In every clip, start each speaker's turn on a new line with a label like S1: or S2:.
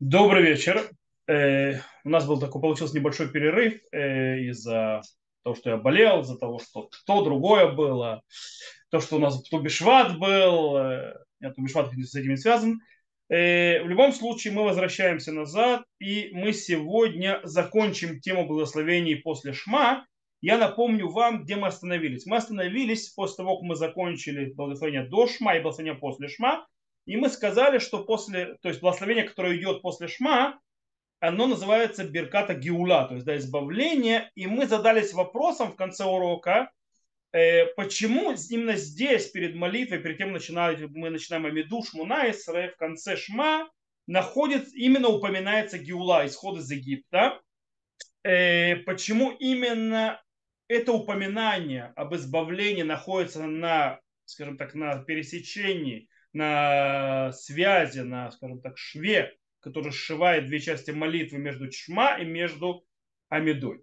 S1: Добрый вечер. Э, у нас был такой, получился небольшой перерыв э, из-за того, что я болел, из-за того, что то другое было, то, что у нас Тубишват был, э, нет, Тубишват с этим не связан. Э, в любом случае мы возвращаемся назад, и мы сегодня закончим тему благословений после Шма. Я напомню вам, где мы остановились. Мы остановились после того, как мы закончили благословение до Шма и благословение после Шма. И мы сказали, что после, то есть благословение, которое идет после Шма, оно называется Берката Гиула, то есть да, избавление. И мы задались вопросом в конце урока, э, почему именно здесь, перед молитвой, перед тем начинаем, мы начинаем Амиду, Шмуна, в конце Шма, находится, именно упоминается Гиула, исход из Египта. Э, почему именно это упоминание об избавлении находится на, скажем так, на пересечении на связи, на, скажем так, шве, который сшивает две части молитвы между Чма и между Амидой.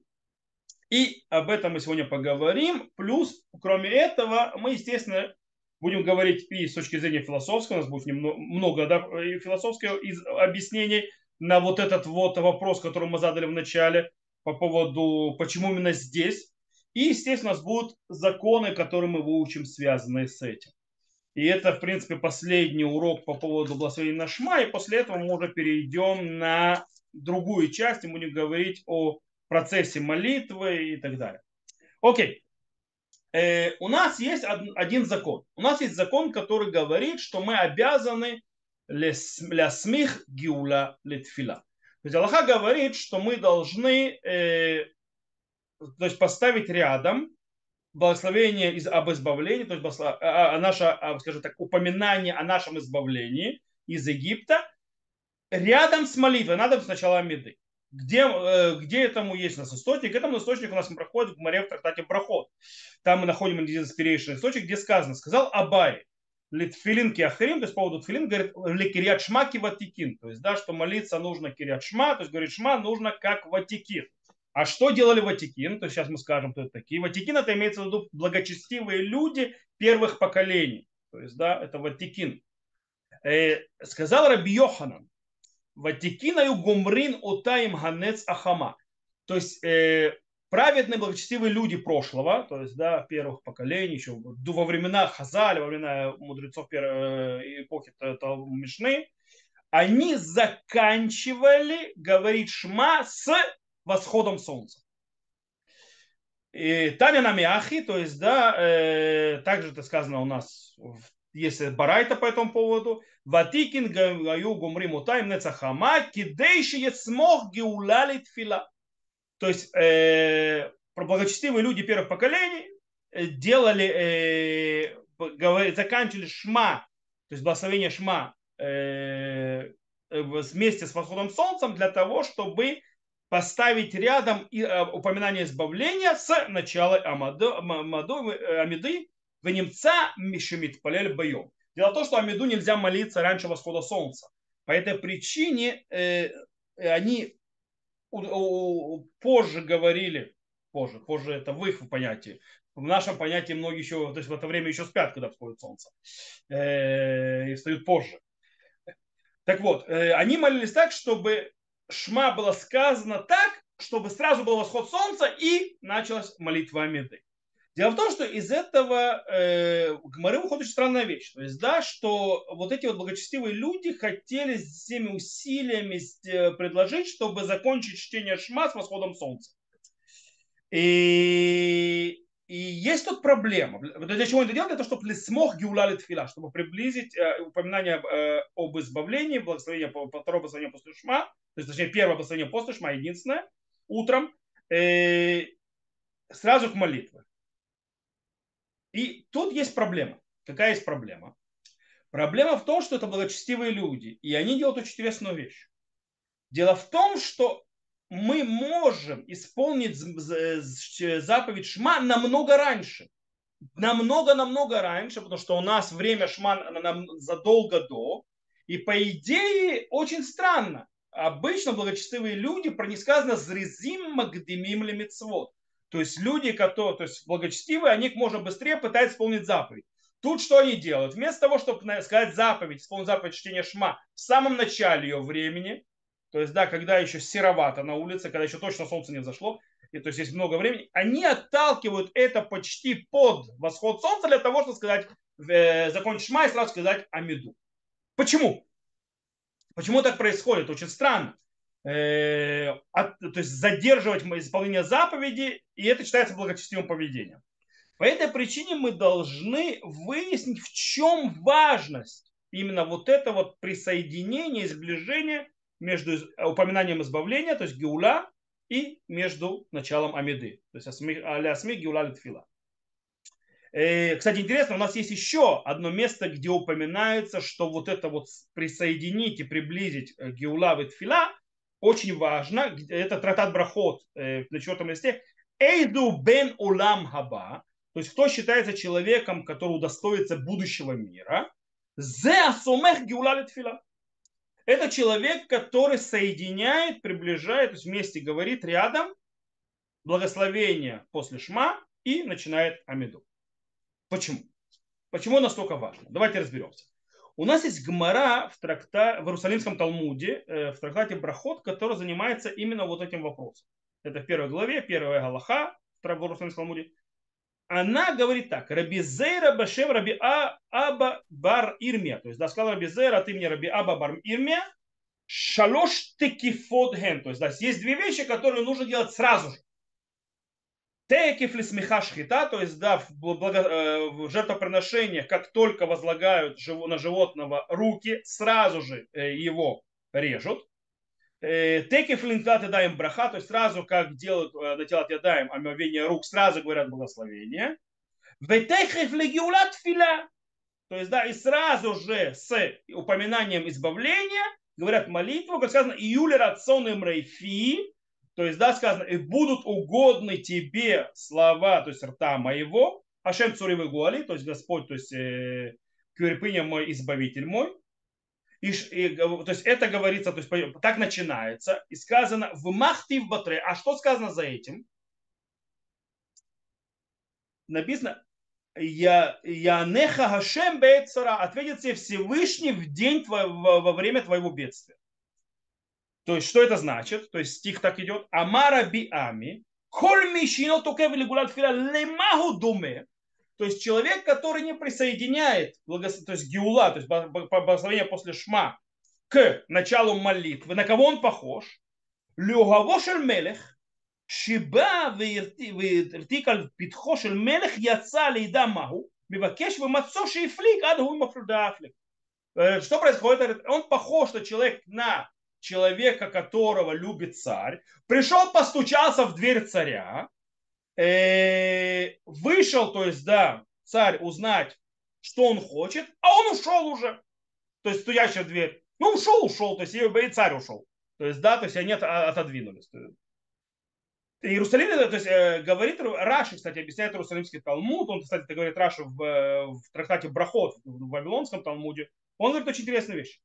S1: И об этом мы сегодня поговорим. Плюс, кроме этого, мы, естественно, будем говорить и с точки зрения философской, у нас будет немного, много да, философских объяснений на вот этот вот вопрос, который мы задали в начале по поводу, почему именно здесь. И, естественно, у нас будут законы, которые мы выучим, связанные с этим. И это, в принципе, последний урок по поводу благословения на Шма. И после этого мы уже перейдем на другую часть и будем говорить о процессе молитвы и так далее. Окей. Э, у нас есть один закон. У нас есть закон, который говорит, что мы обязаны ля смих гиула литфила. То есть Аллаха говорит, что мы должны э, то есть поставить рядом благословение из, об избавлении, то есть а, а, а наше, а, скажем так, упоминание о нашем избавлении из Египта рядом с молитвой, надо сначала Амиды. Где, э, где этому есть у нас источник? К этому источнику у нас проходит в море в трактате Проход. Там мы находим один из первейших источников, где сказано, сказал Абай, Литфилин Киахрим, то есть по поводу Тфилин, говорит, Лекириат Шма Киватикин, то есть, да, что молиться нужно Кириат Шма, то есть, говорит, Шма нужно как Ватикин. А что делали Ватикин? То есть сейчас мы скажем, кто это такие. Ватикин это имеется в виду благочестивые люди первых поколений. То есть, да, это Ватикин. Э, сказал Раби Йоханан, Ватикинаю гумрин утаим ганец ахама. То есть э, праведные благочестивые люди прошлого, то есть да, первых поколений, еще во времена Хазаля, во времена мудрецов первой э, эпохи Мишны, они заканчивали говорить шма с восходом солнца. И Таня Намиахи, то есть, да, э, также это сказано у нас, есть барайта по этому поводу, Ватикин гаю гумри мутаем нецахама, кидейши смог геулалит фила. То есть, э, благочестивые люди первых поколений делали, э, заканчивали шма, то есть благословение шма э, вместе с восходом солнцем для того, чтобы поставить рядом и, э, упоминание избавления с начала э, Амиды в немца Мишемит Палель Байом. Дело в том, что Амиду нельзя молиться раньше восхода солнца. По этой причине э, они у, у, позже говорили, позже, позже это в их понятии, в нашем понятии многие еще, то есть в это время еще спят, когда всходит солнце, э, и встают позже. Так вот, э, они молились так, чтобы Шма было сказано так, чтобы сразу был восход солнца и началась молитва Амиды. Дело в том, что из этого э, Гмары выходит очень странная вещь. То есть, да, что вот эти вот благочестивые люди хотели всеми усилиями э, предложить, чтобы закончить чтение Шма с восходом солнца. И и есть тут проблема. Для чего он это делает? Для того, чтобы смог геулали тфила, чтобы приблизить э, упоминание э, об избавлении, благословение, второе благословение после шма, то есть, точнее, первое благословение после шма, единственное, утром, э, сразу к молитве. И тут есть проблема. Какая есть проблема? Проблема в том, что это благочестивые люди, и они делают очень интересную вещь. Дело в том, что мы можем исполнить заповедь Шма намного раньше. Намного-намного раньше, потому что у нас время Шма задолго до. И по идее очень странно. Обычно благочестивые люди, про них сказано «зрезим магдемим лимитсвот». То есть люди, которые, то есть благочестивые, они можно быстрее пытаются исполнить заповедь. Тут что они делают? Вместо того, чтобы сказать заповедь, исполнить заповедь чтения Шма в самом начале ее времени, то есть, да, когда еще серовато на улице, когда еще точно солнце не взошло, и то есть есть много времени, они отталкивают это почти под восход солнца для того, чтобы сказать, э, закончить шма и сразу сказать амиду. Почему? Почему так происходит? Очень странно. Э, от, то есть задерживать исполнение заповеди, и это считается благочестивым поведением. По этой причине мы должны выяснить, в чем важность именно вот это вот присоединение, сближение между упоминанием избавления, то есть геула, и между началом Амиды. То есть алясми геула литфила. Э, кстати, интересно, у нас есть еще одно место, где упоминается, что вот это вот присоединить и приблизить э, геула и тфила очень важно. Это тратат Брахот э, на четвертом листе. Эйду бен улам хаба. То есть кто считается человеком, который удостоится будущего мира. Зе асумех геула литфила. Это человек, который соединяет, приближает, то есть вместе говорит рядом благословение после шма и начинает амиду. Почему? Почему настолько важно? Давайте разберемся. У нас есть гмара в, тракта, в Иерусалимском Талмуде, э, в трактате Брахот, который занимается именно вот этим вопросом. Это в первой главе, первая галаха в Иерусалимском Талмуде она говорит так, Раби Зейра Башем Раби а, Аба Бар Ирмия. То есть, да, сказал Раби Зейра от имени Раби Аба Бар Ирмия, шалош текифот ген. То есть, да, есть две вещи, которые нужно делать сразу же. Текиф ли смеха шхита, то есть, да, в, благо, э, в жертвоприношениях, как только возлагают на животного руки, сразу же э, его режут. Текев линкат ядаем браха, то есть сразу как делают э, на тело ядаем омовение рук, сразу говорят благословение. Ветехев легиулат филя, то есть да, и сразу же с упоминанием избавления говорят молитву, как сказано, июля рацион им рейфи, то есть, да, сказано, и будут угодны тебе слова, то есть рта моего, Ашем Цуревы Гуали, то есть Господь, то есть э, мой, избавитель мой, и, и, то есть это говорится, то есть так начинается, и сказано в махти в батре. А что сказано за этим? Написано, я, я неха хашем бейцара, ответит тебе Всевышний в день твоего, во время твоего бедствия. То есть, что это значит? То есть, стих так идет. Амара би ами, коль мишино тукев лигулат фила лемаху думе. То есть человек, который не присоединяет благос... то есть геула, то есть благословение после шма к началу молитвы, на кого он похож? Люгавошер мелех, шиба вертикаль питхошер мелех яца лейда магу, мивакеш вымацо шифлик адгу мафрудафлик. Э, что происходит? Он похож на человек на человека, которого любит царь, пришел, постучался в дверь царя, вышел, то есть, да, царь узнать, что он хочет, а он ушел уже. То есть, стоящая дверь. Ну, ушел, ушел, то есть, и царь ушел. То есть, да, то есть, они отодвинулись. Иерусалим, то есть, э, говорит Раши, кстати, объясняет Иерусалимский Талмуд, он, кстати, это говорит Раши в, э, в трактате Брахот, в Вавилонском Талмуде, он говорит очень интересную вещь.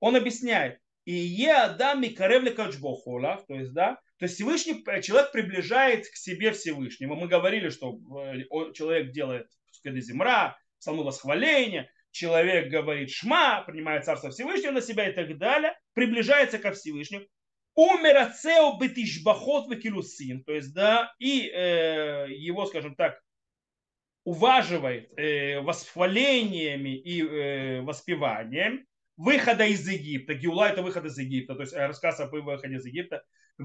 S1: Он объясняет, и е адам и каревли то есть, да, то есть Всевышний, э, человек приближает к себе Всевышнего. Мы говорили, что э, человек делает земра, псалмы восхваления, человек говорит шма, принимает царство Всевышнего на себя и так далее, приближается ко Всевышнему. Умерацео бетишбахот векилусин, то есть, да, и э, его, скажем так, уваживает э, восхвалениями и э, воспеванием выхода из Египта. Геула это выход из Египта, то есть э, рассказ о выходе из Египта. И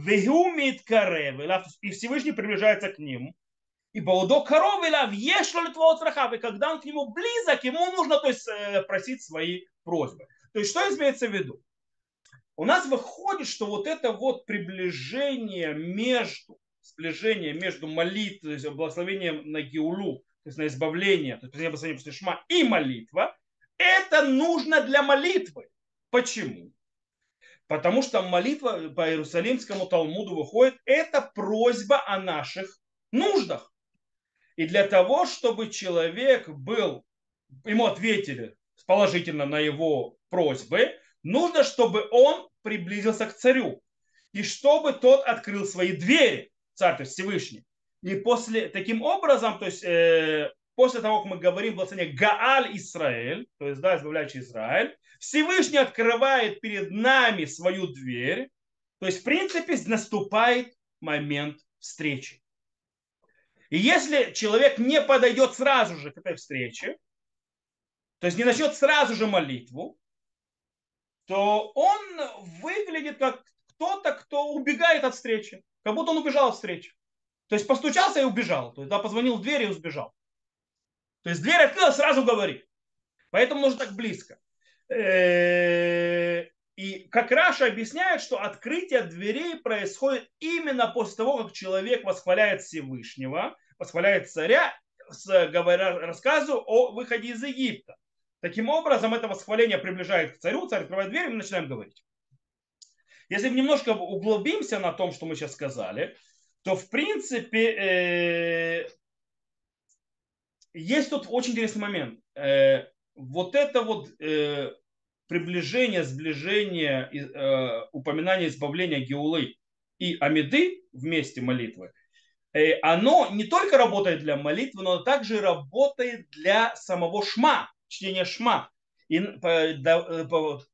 S1: Всевышний приближается к ним. И Баудо коровила въешло ли твоего страха, и когда он к нему близок, ему нужно то есть, э, просить свои просьбы. То есть что имеется в виду? У нас выходит, что вот это вот приближение между, сближение между молитвой, благословением на Геулу, то есть на избавление, то есть благословение после Шма и молитва, это нужно для молитвы. Почему? Потому что молитва по Иерусалимскому Талмуду выходит, это просьба о наших нуждах. И для того, чтобы человек был, ему ответили положительно на его просьбы, нужно, чтобы он приблизился к царю. И чтобы тот открыл свои двери, царь, то есть Всевышний. И после, таким образом, то есть э, после того, как мы говорим благословение Гааль Израиль, то есть, да, избавляющий Израиль, Всевышний открывает перед нами свою дверь, То есть, в принципе, наступает момент встречи. И если человек не подойдет сразу же к этой встрече, то есть не начнет сразу же молитву, то он выглядит как кто-то, кто убегает от встречи, как будто он убежал от встречи. То есть постучался и убежал. То есть да, позвонил в дверь и убежал. То есть дверь открыла, сразу говорит. Поэтому нужно так близко. Э, и как Раша объясняет, что открытие дверей происходит именно после того, как человек восхваляет Всевышнего, восхваляет царя, говоря, рассказу о выходе из Египта. Таким образом, это восхваление приближает к царю, царь открывает дверь, и мы начинаем говорить. Если мы немножко углубимся на том, что мы сейчас сказали, то в принципе э, есть тут очень интересный момент. Э, вот это вот э, приближение, сближение, э, упоминание избавления Геулы и Амиды вместе молитвы, оно не только работает для молитвы, но также работает для самого шма, чтения шма. И, то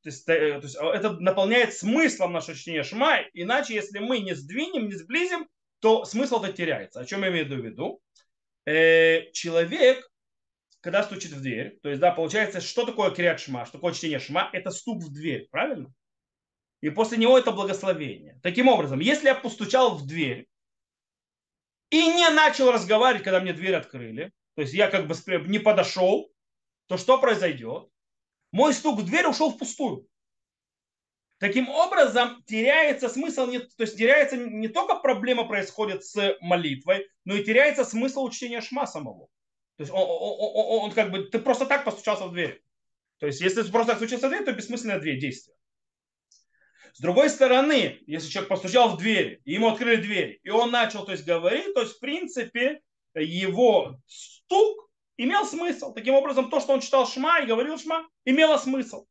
S1: есть, то есть, это наполняет смыслом наше чтение шма, иначе если мы не сдвинем, не сблизим, то смысл-то теряется. О чем я имею в виду? Э, человек когда стучит в дверь, то есть, да, получается, что такое криат шма, что такое чтение шма, это стук в дверь, правильно? И после него это благословение. Таким образом, если я постучал в дверь и не начал разговаривать, когда мне дверь открыли, то есть я как бы не подошел, то что произойдет? Мой стук в дверь ушел впустую. Таким образом, теряется смысл, не, то есть теряется не только проблема происходит с молитвой, но и теряется смысл учтения шма самого. То есть он, он, он, он как бы, ты просто так постучался в дверь. То есть если просто так стучался в дверь, то бессмысленное дверь действие. С другой стороны, если человек постучал в дверь, и ему открыли дверь, и он начал то есть, говорить, то есть в принципе его стук имел смысл. Таким образом, то, что он читал Шма и говорил Шма, имело смысл.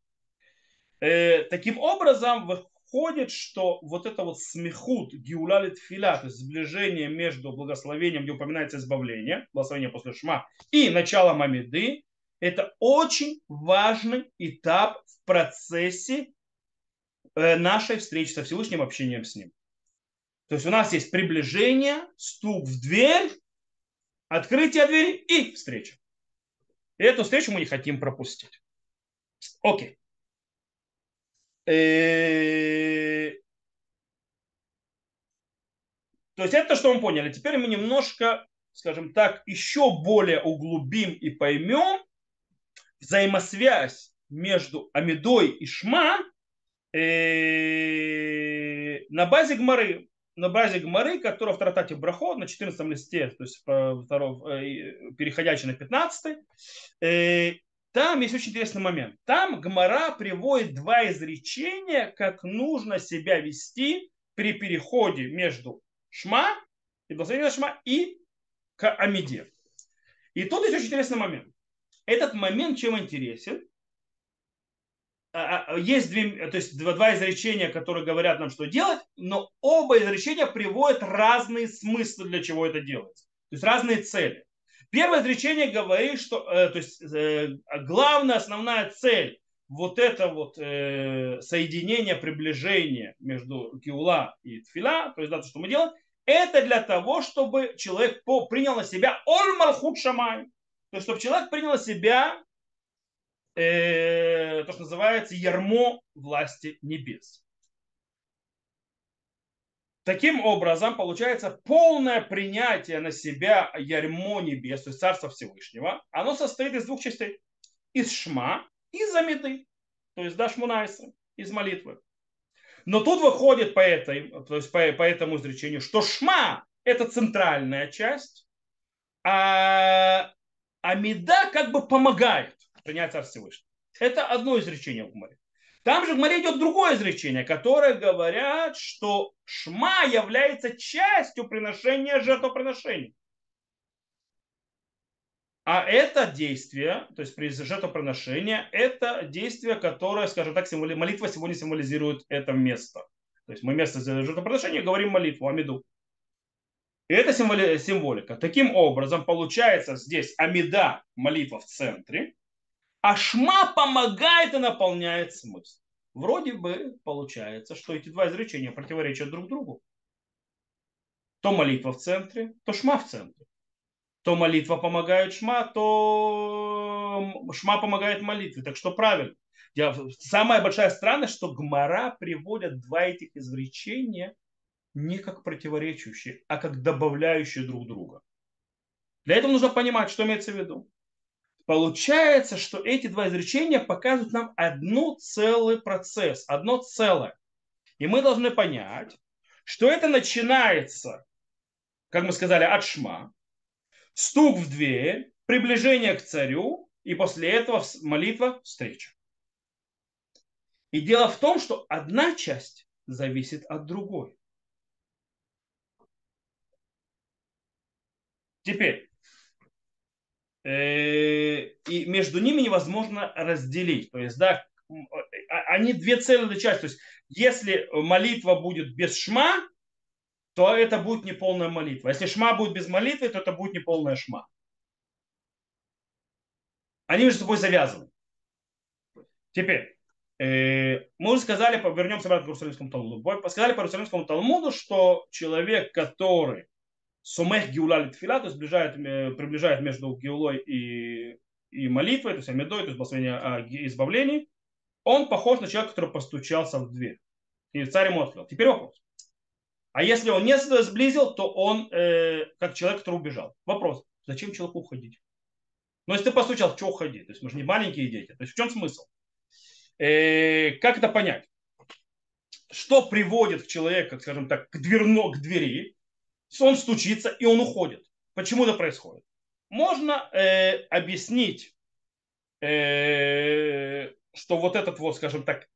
S1: Э, таким образом, входит, что вот это вот смехут, гиулалит филя, то есть сближение между благословением, где упоминается избавление, благословение после шма, и начало мамиды, это очень важный этап в процессе э, нашей встречи со Всевышним, общением с Ним. То есть у нас есть приближение, стук в дверь, открытие двери и встреча. И эту встречу мы не хотим пропустить. Окей. Э, то есть это что мы поняли. Теперь мы немножко, скажем так, еще более углубим и поймем взаимосвязь между Амидой и Шма э, на базе Гмары. На базе Гмары, которая в Тратате Брахот на 14 листе, то есть второго, э, переходящий на 15, там есть очень интересный момент. Там Гмара приводит два изречения, как нужно себя вести при переходе между Шма и благословение Шма и к Амиде. И тут есть очень интересный момент. Этот момент чем интересен? А, а, есть две, то есть два, два изречения, которые говорят нам, что делать, но оба изречения приводят разные смыслы, для чего это делается. То есть разные цели. Первое изречение говорит, что э, то есть, э, главная, основная цель вот это вот э, соединение, приближение между Киула и Тфила, то есть да, то, что мы делаем, это для того, чтобы человек принял на себя Оль Малхут Шамай. То есть, чтобы человек принял на себя э, то, что называется ярмо власти небес. Таким образом, получается полное принятие на себя ярмо небес, то есть Царства Всевышнего, оно состоит из двух частей. Из шма и замеды, то есть дашмунайса, из молитвы. Но тут выходит по, этой, то есть по, по этому изречению, что шма – это центральная часть, а Амида как бы помогает принять Царство Всевышнего. Это одно изречение в море. Там же в море идет другое изречение, которое говорят, что шма является частью приношения жертвоприношений. А это действие, то есть при жертвоприношении, это действие, которое, скажем так, символи... молитва сегодня символизирует это место. То есть мы место жертвоприношения говорим молитву, амиду. И это символи... символика. Таким образом, получается здесь амида, молитва в центре, а шма помогает и наполняет смысл. вроде бы получается, что эти два изречения противоречат друг другу. То молитва в центре, то шма в центре. То молитва помогает шма, то шма помогает молитве. Так что правильно. Самая большая странность, что Гмара приводят два этих изречения не как противоречащие, а как добавляющие друг друга. Для этого нужно понимать, что имеется в виду. Получается, что эти два изречения показывают нам одну целый процесс, одно целое. И мы должны понять, что это начинается, как мы сказали, от шма, стук в дверь, приближение к царю, и после этого молитва, встреча. И дело в том, что одна часть зависит от другой. Теперь, и между ними невозможно разделить. То есть, да, а, они две целые части. То есть, если молитва будет без шма, то это будет неполная молитва. Если шма будет без молитвы, то это будет неполная шма. Они между собой завязаны. Теперь, э, мы уже сказали, вернемся обратно к Иерусалимскому Талмуду. Сказали по Иерусалимскому Талмуду, что человек, который сумех геула литфила, то есть приближает, э, приближает между геулой и, и молитвой, то есть амидой, то есть благословение о избавлении, он похож на человека, который постучался в дверь. И царь ему открыл. Теперь вопрос. А если он не сблизил, то он э, как человек, который убежал. Вопрос. Зачем человеку уходить? Но если ты постучал, что уходить? То есть мы же не маленькие дети. То есть в чем смысл? Э, как это понять? Что приводит человека, скажем так, к, дверно, к двери, он стучится и он уходит. Почему это происходит? Можно э, объяснить, э, что вот этот вот, скажем так,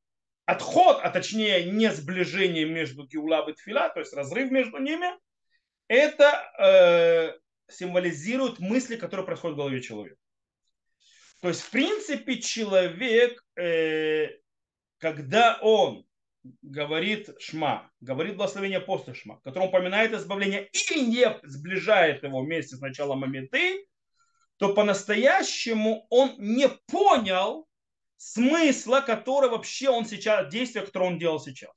S1: отход, а точнее не сближение между Геула и Тфила, то есть разрыв между ними, это э, символизирует мысли, которые происходят в голове человека. То есть, в принципе, человек, э, когда он говорит Шма, говорит благословение после Шма, в котором упоминает избавление и не сближает его вместе с началом Амиты, то по-настоящему он не понял смысла, который вообще он сейчас, действия, которое он делал сейчас.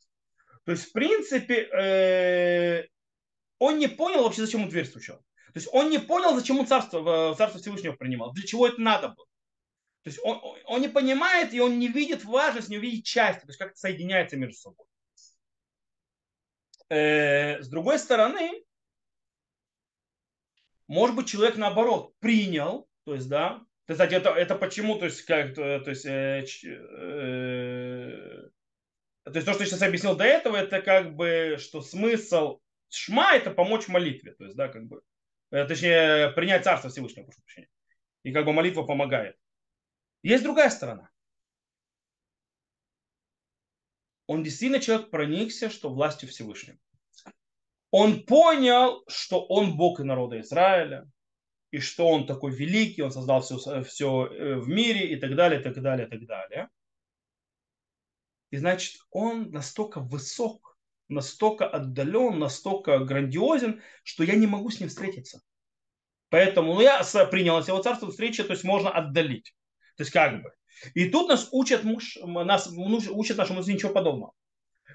S1: То есть, в принципе, э, он не понял вообще, зачем он дверь стучал. То есть он не понял, зачем он царство, царство Всевышнего принимал, для чего это надо было. То есть он, он не понимает и он не видит важность, не видит части, то есть как это соединяется между собой. Э, с другой стороны, может быть, человек наоборот принял, то есть, да, кстати, это, это почему, то есть, как, то, то есть, э, э, то есть то, что я сейчас объяснил до этого, это как бы, что смысл шма это помочь молитве, то есть, да, как бы, э, точнее, принять царство Всевышнего, прошу прощения. И как бы молитва помогает. Есть другая сторона. Он действительно человек проникся, что властью Всевышнего. Он понял, что он Бог и народа Израиля, и что он такой великий, он создал все, все э, в мире и так далее, и так далее, и так далее. И значит, он настолько высок, настолько отдален, настолько грандиозен, что я не могу с ним встретиться. Поэтому ну, я принял его царства встречи, то есть можно отдалить. То есть как бы. И тут нас учат, муж, нас учат нашему ничего подобного.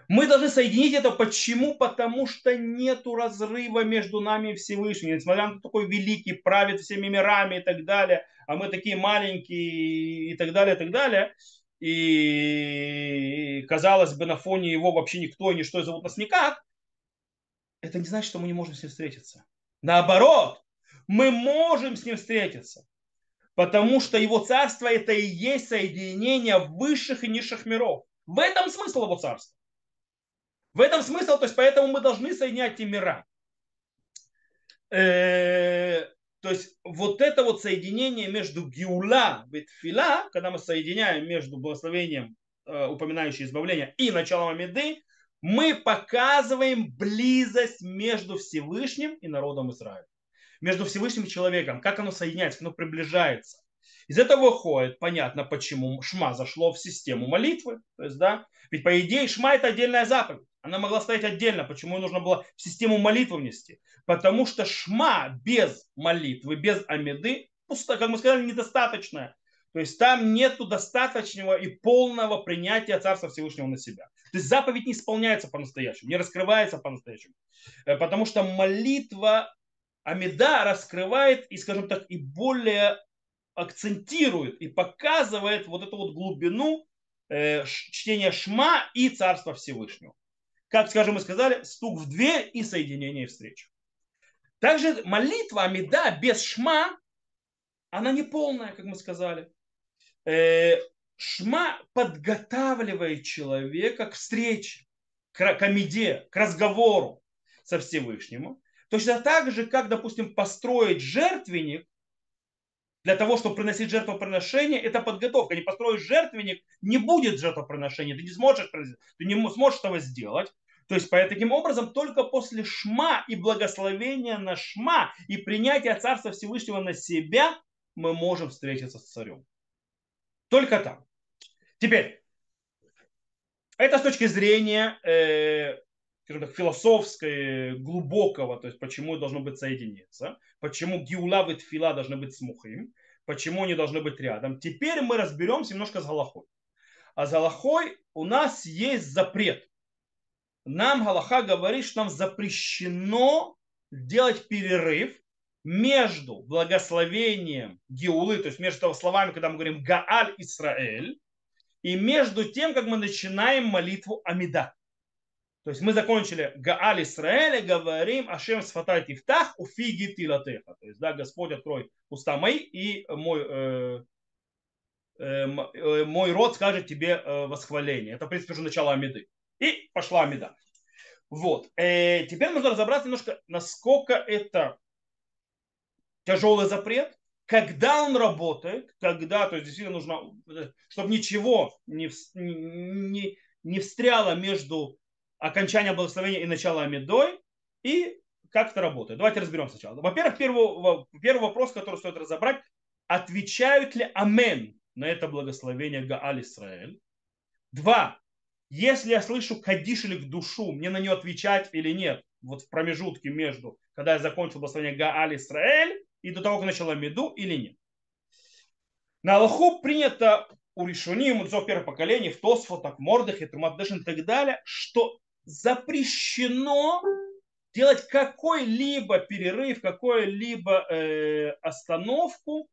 S1: Мы должны соединить это. Почему? Потому что нет разрыва между нами и Всевышним. Несмотря на такой великий, правит всеми мирами и так далее, а мы такие маленькие и так далее, и так далее. И казалось бы, на фоне его вообще никто и ничто зовут нас никак. Это не значит, что мы не можем с ним встретиться. Наоборот, мы можем с ним встретиться. Потому что его царство это и есть соединение высших и низших миров. В этом смысл его царства. В этом смысл, то есть поэтому мы должны соединять эти мира. Э, то есть вот это вот соединение между гиула и тфила, когда мы соединяем между благословением, э, упоминающее избавление, и началом Амиды, мы показываем близость между Всевышним и народом Израиля между Всевышним и человеком, как оно соединяется, оно приближается. Из этого выходит, понятно, почему Шма зашло в систему молитвы. То есть, да, ведь по идее Шма это отдельная заповедь. Она могла стоять отдельно. Почему ее нужно было в систему молитвы внести? Потому что Шма без молитвы, без Амиды, пусто, как мы сказали, недостаточная. То есть там нету достаточного и полного принятия Царства Всевышнего на себя. То есть заповедь не исполняется по-настоящему, не раскрывается по-настоящему. Э, потому что молитва Амида раскрывает и, скажем так, и более акцентирует и показывает вот эту вот глубину э, чтения Шма и Царства Всевышнего. Как, скажем, мы сказали, стук в дверь и соединение и встречу. Также молитва Амида без Шма, она не полная, как мы сказали. Э, шма подготавливает человека к встрече, к, к амиде, к разговору со Всевышним. Точно так же, как, допустим, построить жертвенник, для того, чтобы приносить жертвоприношение, это подготовка. Не построишь жертвенник, не будет жертвоприношения. Ты не сможешь, ты не сможешь этого сделать. То есть, таким образом, только после шма и благословения на шма и принятия Царства Всевышнего на себя мы можем встретиться с царем. Только там. Теперь, это с точки зрения э, скажем так, философской, глубокого, то есть почему должно быть соединиться, почему гиула и тфила должны быть смухим, почему они должны быть рядом. Теперь мы разберемся немножко с Галахой. А с Галахой у нас есть запрет. Нам Галаха говорит, что нам запрещено делать перерыв между благословением Геулы, то есть между словами, когда мы говорим Гааль Исраэль, и между тем, как мы начинаем молитву Амида. То есть мы закончили Гааль Исраэль и говорим Ашем сфатай тифтах уфиги тилатеха. То есть, да, Господь открой уста мои и мой, э, э, э, мой род скажет тебе э, восхваление. Это, в принципе, уже начало Амиды. И пошла Амида. Вот. Э, теперь нужно разобраться немножко, насколько это тяжелый запрет, когда он работает, когда, то есть действительно нужно, чтобы ничего не, не, не встряло между окончанием благословения и началом Амидой, и как это работает. Давайте разберем сначала. Во-первых, первый, первый вопрос, который стоит разобрать, отвечают ли Амен на это благословение Гааль Исраэль? Два. Если я слышу кадиш или к душу, мне на нее отвечать или нет? Вот в промежутке между, когда я закончил благословение Гааль Исраэль и до того, как начала меду или нет. На Аллаху принято у решений мудрецов первого поколения, в Тосфотах, Мордах и Трумаддешин и так далее, что запрещено делать какой-либо перерыв, какую-либо э, остановку,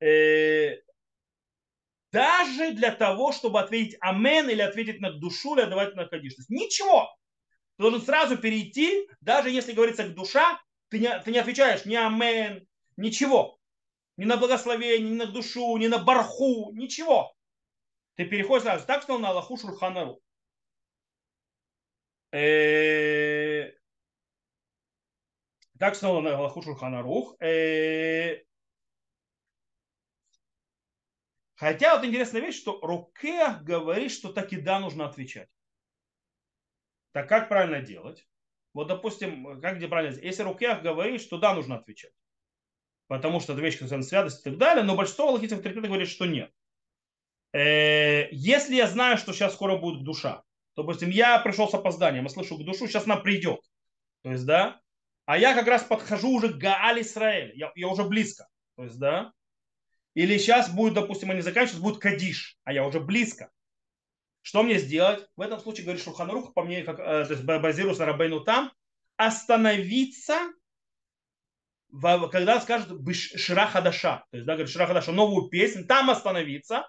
S1: э, даже для того, чтобы ответить амен или ответить на душу или отдавать на кадиш. То есть ничего. Ты должен сразу перейти, даже если говорится к душа, ты не, ты не отвечаешь ни амен, ничего. Ни на благословение, ни на душу, ни на барху, ничего. Ты переходишь сразу. Так что на Аллаху Шурханару. Э, так снова на Аллаху Шурханарух. Э, хотя вот интересная вещь, что Руке говорит, что таки да, нужно отвечать. Так как правильно делать? Вот, допустим, как где правильно Если Рукех говорит, что да, нужно отвечать. Потому что это вещь, которая святость и так далее, но большинство логических авторитетов говорит, что нет. Э, если я знаю, что сейчас скоро будет душа, допустим, я пришел с опозданием, я слышу к душу, сейчас она придет. То есть, да, а я как раз подхожу уже к Гааль Исраэль, я, я уже близко. То есть, да, или сейчас будет, допустим, они заканчивают, будет Кадиш, а я уже близко. Что мне сделать? В этом случае, говорит Шурханарух, по мне, как, э, то есть базируясь на Рабейну там, остановиться, в, когда скажет Шира Хадаша, то есть, да, говорит Шира Хадаша, новую песню, там остановиться,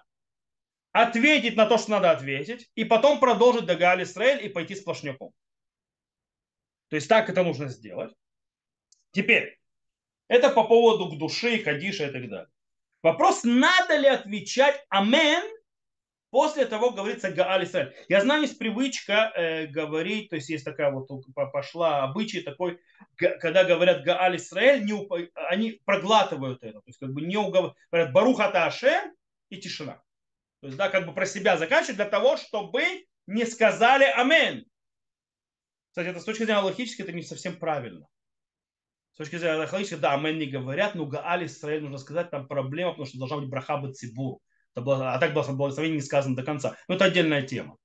S1: ответить на то, что надо ответить, и потом продолжить Дагаль Исраэль и пойти сплошняком. То есть так это нужно сделать. Теперь, это по поводу к душе, кадиша и так далее. Вопрос, надо ли отвечать «Амен» После того говорится Гааль Исраэль. Я знаю, есть привычка э, говорить, то есть есть такая вот пошла обычай такой, когда говорят Гааль Исраэль, не, уп... они проглатывают это, то есть как бы не уговаривают, говорят Баруха Ашем и тишина. То есть, да, как бы про себя заканчивать для того, чтобы не сказали Амен. Кстати, это с точки зрения логически это не совсем правильно. С точки зрения логически, да, Амен не говорят, но Гааль Исраэль нужно сказать, там проблема, потому что должна быть браха Цибур а так благословение не сказано до конца. Но это отдельная тема.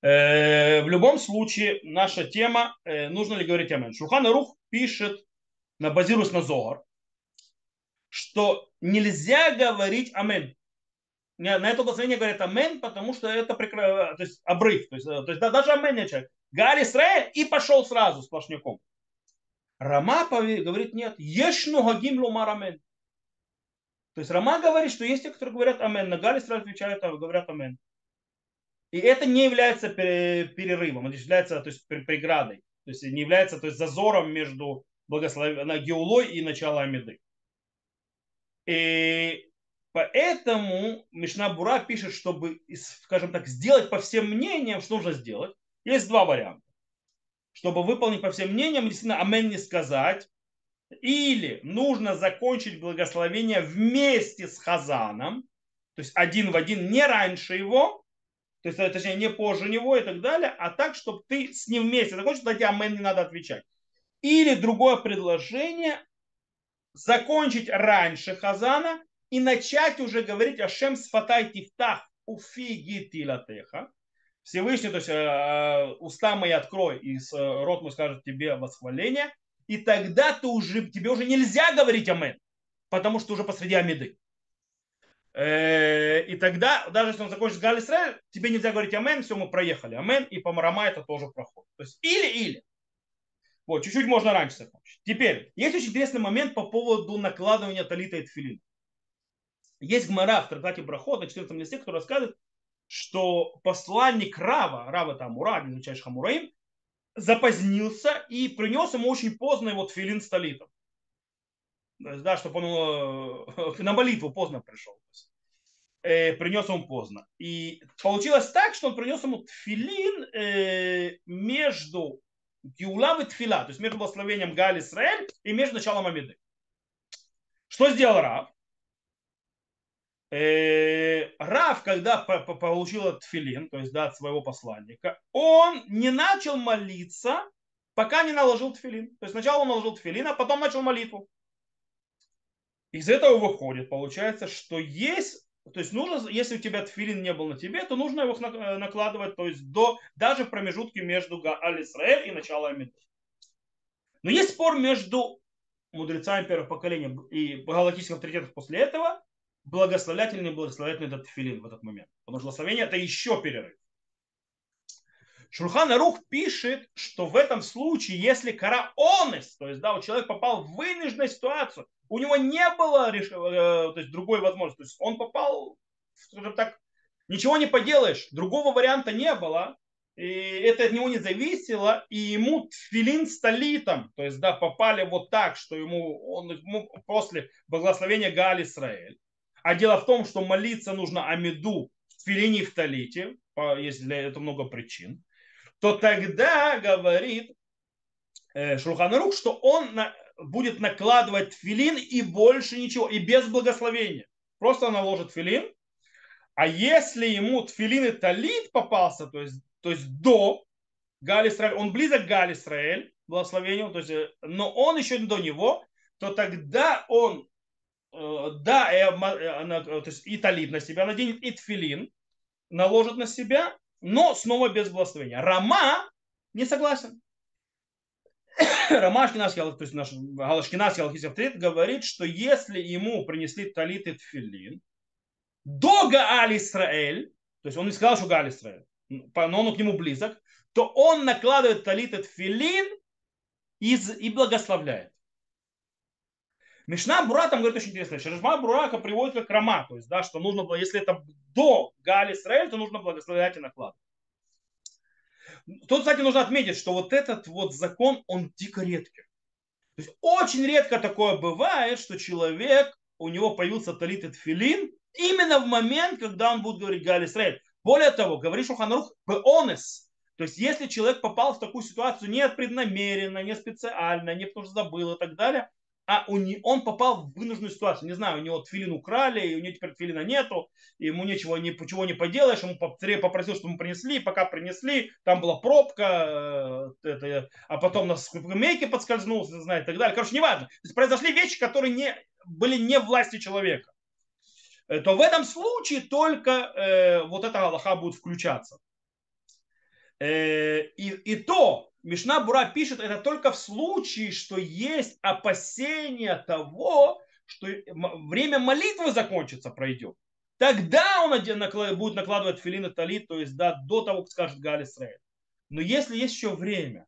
S1: Э, в любом случае, наша тема, э, нужно ли говорить Амен. Шухан Рух пишет, базируясь на Зогар, что нельзя говорить Амен. На это благословение говорят амен, потому что это прикры... то есть обрыв. То есть, то есть даже амен не человек. Галь Исраэль и пошел сразу сплошняком. Рама говорит нет. Ешну гагим лумар амен. То есть Рама говорит, что есть те, которые говорят амен. На Галь Исраэль отвечают, а говорят амен. И это не является перерывом, это является то есть, преградой. То есть не является то есть, зазором между благословением Геулой и началом Амиды. И поэтому Мишна Бура пишет, чтобы, скажем так, сделать по всем мнениям, что нужно сделать. Есть два варианта. Чтобы выполнить по всем мнениям, действительно, амен не сказать. Или нужно закончить благословение вместе с Хазаном, то есть один в один, не раньше его, то есть, точнее, не позже него и так далее, а так, чтобы ты с ним вместе закончил, тогда амен не надо отвечать. Или другое предложение, закончить раньше Хазана и начать уже говорить Ашем сфатай тифтах уфиги тилатеха. Всевышний, то есть э, уста мои открой, и с, э, рот мой скажет тебе восхваление, и тогда ты уже, тебе уже нельзя говорить амен, потому что уже посреди Амиды. Э, и тогда, даже если он закончит Галь тебе нельзя говорить амен, все, мы проехали. Амен и по Марама это тоже проход. То есть или-или. Вот, чуть-чуть можно раньше закончить. Теперь, есть очень интересный момент по поводу накладывания талита и тфилин. Есть гмара в трактате Брахот на 14 листе, который рассказывает, что посланник Рава, Рава там Мура, изучаешь Хамураим, запозднился и принес ему очень поздно его тфилин с талитом. То есть, да, чтобы он э, на молитву поздно пришел. Э, принес ему поздно. И получилось так, что он принес ему тфилин э, между Геула и Тфила, то есть между благословением Галь Исраэль и между началом Амиды. Что сделал Рав? Э, Рав, когда получил тфилин, то есть да, от своего посланника, он не начал молиться, пока не наложил тфилин. То есть сначала он наложил тфилин, а потом начал молитву. Из этого выходит, получается, что есть то есть нужно, если у тебя тфилин не был на тебе, то нужно его э, накладывать, то есть до, даже в промежутке между Аль-Исраэль и началом Амиды. Но есть спор между мудрецами первого поколения и галактических авторитетов после этого, благословлять на этот тфилин в этот момент. Потому что благословение это еще перерыв. Шурхан Рух пишет, что в этом случае, если кара онес, то есть да, у человека попал в вынужденную ситуацию, у него не было реш... Э, то есть, другой возможности. То есть он попал, скажем так, ничего не поделаешь, другого варианта не было. И это от него не зависело, и ему тфилин с талитом, то есть, да, попали вот так, что ему, он, ему после благословения Гаали Исраэль. А дело в том, что молиться нужно Амиду в тфилине и в талите, есть для этого много причин, то тогда говорит э, Шулханарук, что он будет накладывать филин и больше ничего, и без благословения. Просто наложит филин. А если ему тфилин и талит попался, то есть, то есть до Галь Исраэль, он близок к Галь Исраэль, благословению, то есть, но он еще до него, то тогда он э, да, и, э, то есть и талит на себя наденет, и тфилин наложит на себя, но снова без благословения. Рама не согласен. Рамашкинасский, то есть наш Галашкинасский Алхисев говорит, что если ему принесли талит и тфилин до Гааль Исраэль, то есть он не сказал, что Гааль Исраэль, но он к нему близок, то он накладывает талит и тфилин и благословляет. Мишна Бура там говорит очень интересно. Шершма Бурака приводит как Рама, то есть, да, что нужно было, если это до Гаали Исраэль, то нужно благословлять и накладывать. Тут, кстати, нужно отметить, что вот этот вот закон, он дико редкий. То есть очень редко такое бывает, что человек, у него появился талит и тфилин именно в момент, когда он будет говорить Галь Исраэль. Более того, говорит Шуханарух, беонес. То есть, если человек попал в такую ситуацию не преднамеренно, не специально, не потому что забыл и так далее, а он попал в вынужденную ситуацию. Не знаю, у него тфилин украли, и у него теперь тфилина нету, ему ничего ничего не поделаешь, ему попросил, чтобы ему принесли, пока принесли, там была пробка, э, это, а потом на скамейке подскользнулся, знает, и так далее. Короче, неважно. То есть произошли вещи, которые не, были не власти человека. Э, то в этом случае только э, вот эта Аллаха будет включаться. Э, и, и то, Мишна Бура пишет это только в случае, что есть опасение того, что время молитвы закончится, пройдет. тогда он будет накладывать филин и талит, то есть да, до того, как скажет Гали Исраэль. Но если есть еще время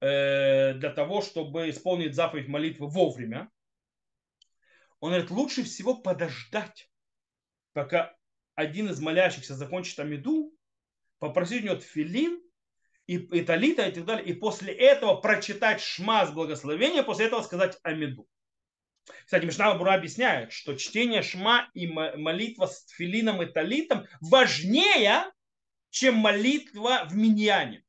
S1: э, для того, чтобы исполнить заповедь молитвы вовремя, он говорит, лучше всего подождать, пока один из молящихся закончит Амиду, попросить у него филин и, и талита и так далее, и после этого прочитать шма с благословения, после этого сказать Амиду. Кстати, Мишна Бура объясняет, что чтение шма и молитва с филином и талитом важнее, чем молитва в миньяне.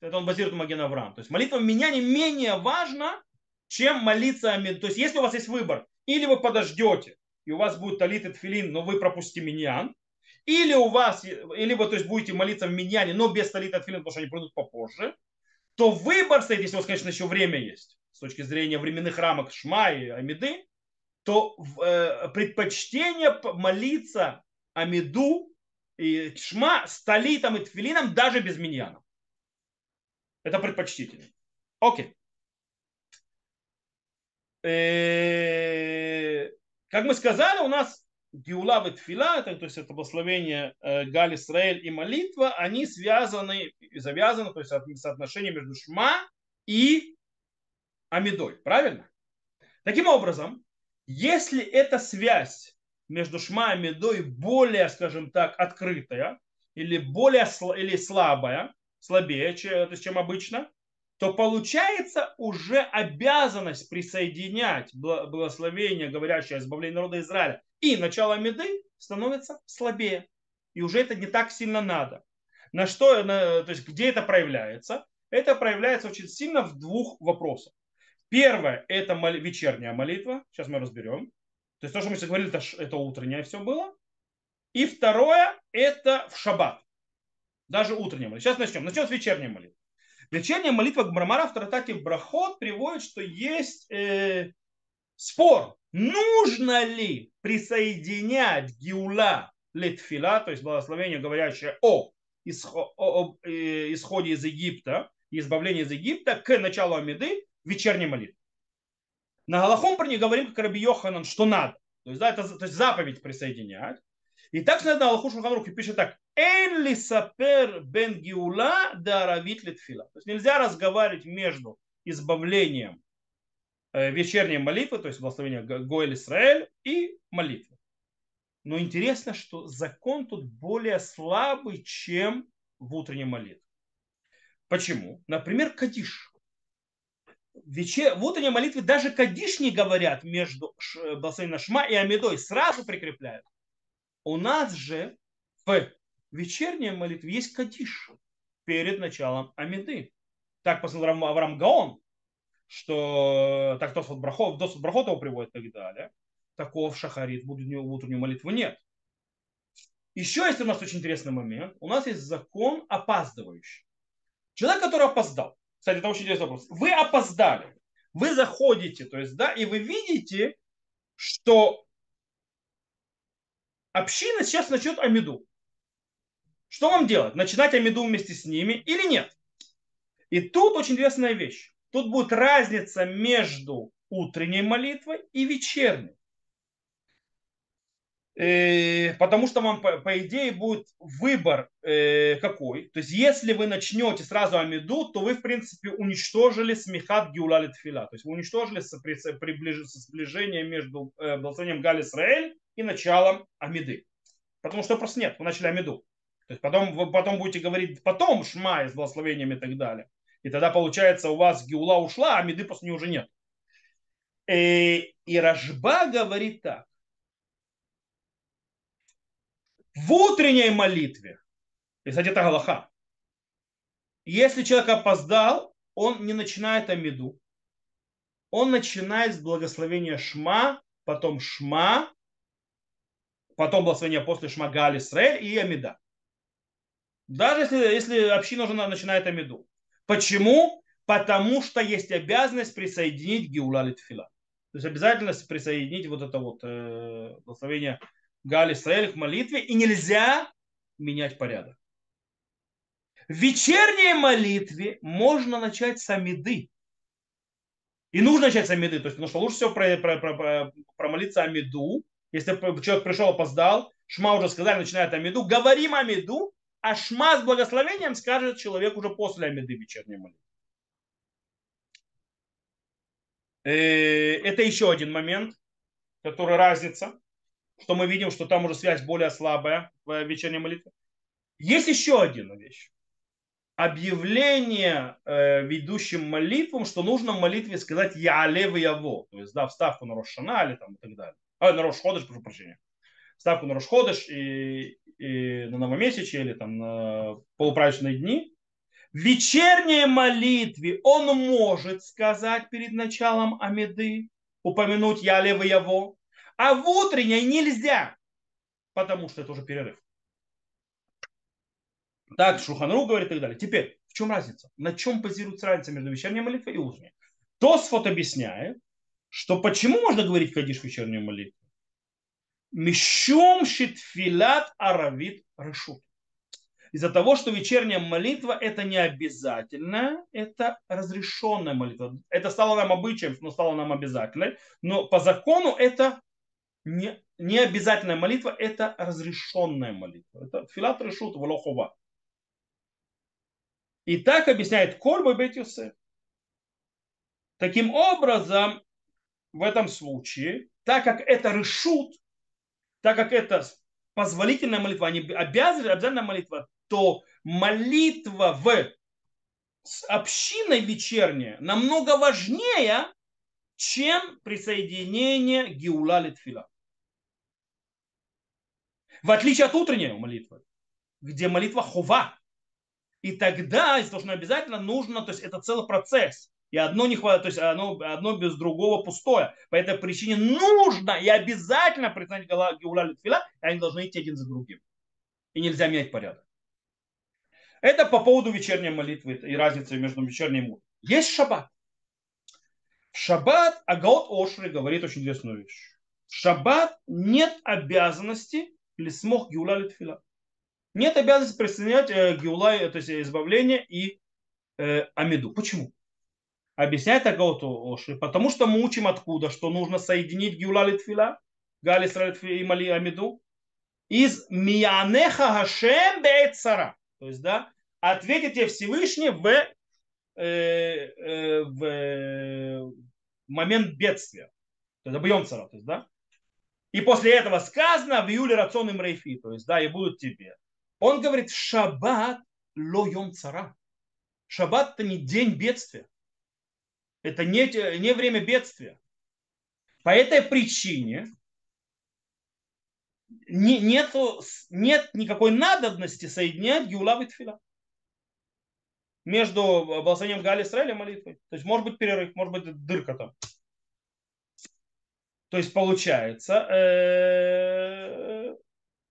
S1: Это он базирует Маген Авраам. То есть молитва в миньяне менее важна, чем молиться. То есть если у вас есть выбор, или вы подождете, и у вас будет талит и тфилин, но вы пропустите миньян, или у вас, или вы то есть, будете молиться в миньяне, но без талита тфилин, потому что они придут попозже, то выбор стоит, если у вас, конечно, еще время есть, с точки зрения временных рамок Шма и Амиды, то э, предпочтение молиться Амиду и Шма с талитом и тфилином даже без миньяна. Это предпочтительно. Окей. Э, как мы сказали, у нас Гиула и Тфила, то есть это благословение э, Исраэль и молитва, они связаны, завязаны, то есть соотношение между Шма и Амидой. Правильно? Таким образом, если эта связь между Шма и Амидой более, скажем так, открытая или более или слабая, слабее, чем обычно, то получается уже обязанность присоединять благословение, говорящее о избавлении народа Израиля, и начало Меды становится слабее. И уже это не так сильно надо. На что, на, то есть где это проявляется? Это проявляется очень сильно в двух вопросах. Первое – это мол, вечерняя молитва. Сейчас мы разберем. То есть то, что мы сейчас говорили, это, это утреннее все было. И второе – это в шаббат. Даже утренняя молитва. Сейчас начнем. Начнем с вечерней молитвы. Вечерняя молитва Гмармара в Таратате Брахот приводит, что есть э, спор, нужно ли присоединять Гиула Летфила, то есть благословение, говорящее о, э, исходе из Египта, избавлении из Египта, к началу Амиды, вечерней молитвы. На Галахом про не говорим, как Раби Йоханан, что надо. То есть, да, это то есть заповедь присоединять. И так на Аллаху Шуханрух пишет так. Эн ли сапер бен гиула да аравит литфила. То есть нельзя разговаривать между избавлением э, вечерней молитвы, то есть благословение Гоэль Исраэль и молитвы. Но интересно, что закон тут более слабый, чем в утренней молитве. Почему? Например, Кадиш. Вечер... В утренней молитве даже Кадиш не говорят между благословением Шма и Амидой, сразу прикрепляют. У нас же в вечерней молитве есть кадиш перед началом Амиды. Так посмотрел Авраам Гаон, что так Тосфот Брахот, Тосфот Брахот его приводит и так далее. Такого в Шахарит в утреннюю молитву нет. Еще есть у нас очень интересный момент. У нас есть закон опаздывающий. Человек, который опоздал. Кстати, это очень интересный вопрос. Вы опоздали. Вы заходите, то есть, да, и вы видите, что община сейчас начнет Амиду. Что вам делать? Начинать Амиду вместе с ними или нет? И тут очень интересная вещь. Тут будет разница между утренней молитвой и вечерней. Э, потому что вам, по, идее, будет выбор э, какой. То есть, если вы начнете сразу Амиду, то вы, в принципе, уничтожили смехат Геула Тфила. То есть, вы уничтожили сближение между э, благословением Гали Исраэль и началом Амиды. Потому что просто нет, вы начали Амиду. То есть потом, вы потом будете говорить потом Шма с благословениями и так далее. И тогда получается у вас Геула ушла, а Меды после нее уже нет. И, э, и Рожба говорит так. В утренней молитве, и, кстати, это Галаха, если человек опоздал, он не начинает Амиду. Он начинает с благословения Шма, потом Шма, потом благословение после Шма Галь Исраэль и Амида. Даже если, если община уже начинает Амиду. Почему? Потому что есть обязанность присоединить Геула Литфила. То есть обязательность присоединить вот это вот э, благословение Гали Исраэль к молитве. И нельзя менять порядок. В вечерней молитве можно начать с Амиды. И нужно начать с Амиды. То есть, потому что лучше всего про, про, про, промолиться Амиду. Если человек пришел, опоздал, Шма уже сказали, начинает Амиду. Говорим Амиду, а Шма с благословением скажет человек уже после Амиды вечерней молитвы. Э, это еще один момент, который разница, что мы видим, что там уже связь более слабая в вечерней молитве. Есть еще одна вещь. Объявление э, ведущим молитвам, что нужно в молитве сказать «Я алев яво», то есть да, вставку на Рошана или там и так далее. А, на Рошходыш, прошу прощения. Вставку на Рошходыш и, и на новомесячие или там на полуправочные дни. В вечерней молитве он может сказать перед началом Амиды, упомянуть «Я алев яво», а в утренней нельзя, потому что это уже перерыв. Так Шуханру говорит и так далее. Теперь, в чем разница? На чем базируется разница между вечерней молитвой и утренней? Тосфот объясняет, что почему можно говорить Кадиш в вечернюю молитву? Мещом шитфилат аравит решут. Из-за того, что вечерняя молитва это не обязательно, это разрешенная молитва. Это стало нам обычаем, но стало нам обязательной. Но по закону это не, не обязательная молитва, это разрешенная молитва. Это филат решут в И так объясняет Кольба Бет Таким образом, в этом случае, так как это решут, так как это позволительная молитва, а не обязательная, молитва, то молитва в с общиной вечерняя намного важнее, чем присоединение Геула Литфила. В отличие от утренней молитвы, где молитва хова. И тогда, если должно обязательно, нужно, то есть это целый процесс. И одно не хватает, то есть одно, одно без другого пустое. По этой причине нужно и обязательно признать Геула Литфила, и они должны идти один за другим. И нельзя менять порядок. Это по поводу вечерней молитвы и разницы между вечерней утренней. Есть шаббат. В шаббат Агаот Ошри говорит очень интересную вещь. В шаббат нет обязанности лисмох геула литфила. Нет обязанности присоединять э, геула, то есть избавление и э, амиду. Почему? Объясняет Агауту Оши, потому что мы учим откуда, что нужно соединить геула литфила, галис и мали амиду, из миянеха хашем беэцара. То есть, да, ответите Всевышний в, э, э, в э, момент бедствия. То есть, объем цара, то есть, да. И после этого сказано в июле рацион им рейфи, то есть, да, и будут тебе. Он говорит, шаббат ло йом цара. Шаббат это не день бедствия. Это не, не время бедствия. По этой причине не, нету, нет никакой надобности соединять Геула и Тфила между благословением Гали Израиля и молитвой. То есть может быть перерыв, может быть дырка там. То есть получается, э,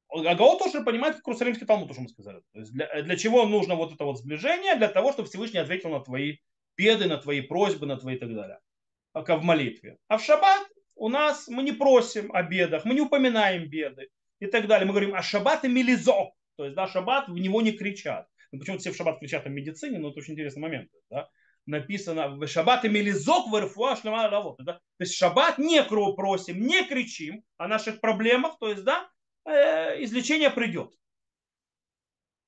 S1: Агао тоже понимает, как Иерусалимский Талмуд, тоже мы сказали. То есть для, для чего нужно вот это вот сближение? Для того, чтобы Всевышний ответил на твои беды, на твои просьбы, на твои и так далее. Как в молитве. А в шаббат у нас мы не просим о бедах, мы не упоминаем беды и так далее. Мы говорим, а шаббат и мелизок. То есть, да, шаббат, в него не кричат. Ну, почему-то все в шаббат кричат о медицине, но это очень интересный момент. Да? написано шаббат имели зок в РФУА шлема. Да? То есть шаббат не просим, не кричим о наших проблемах, то есть да, э, излечение придет.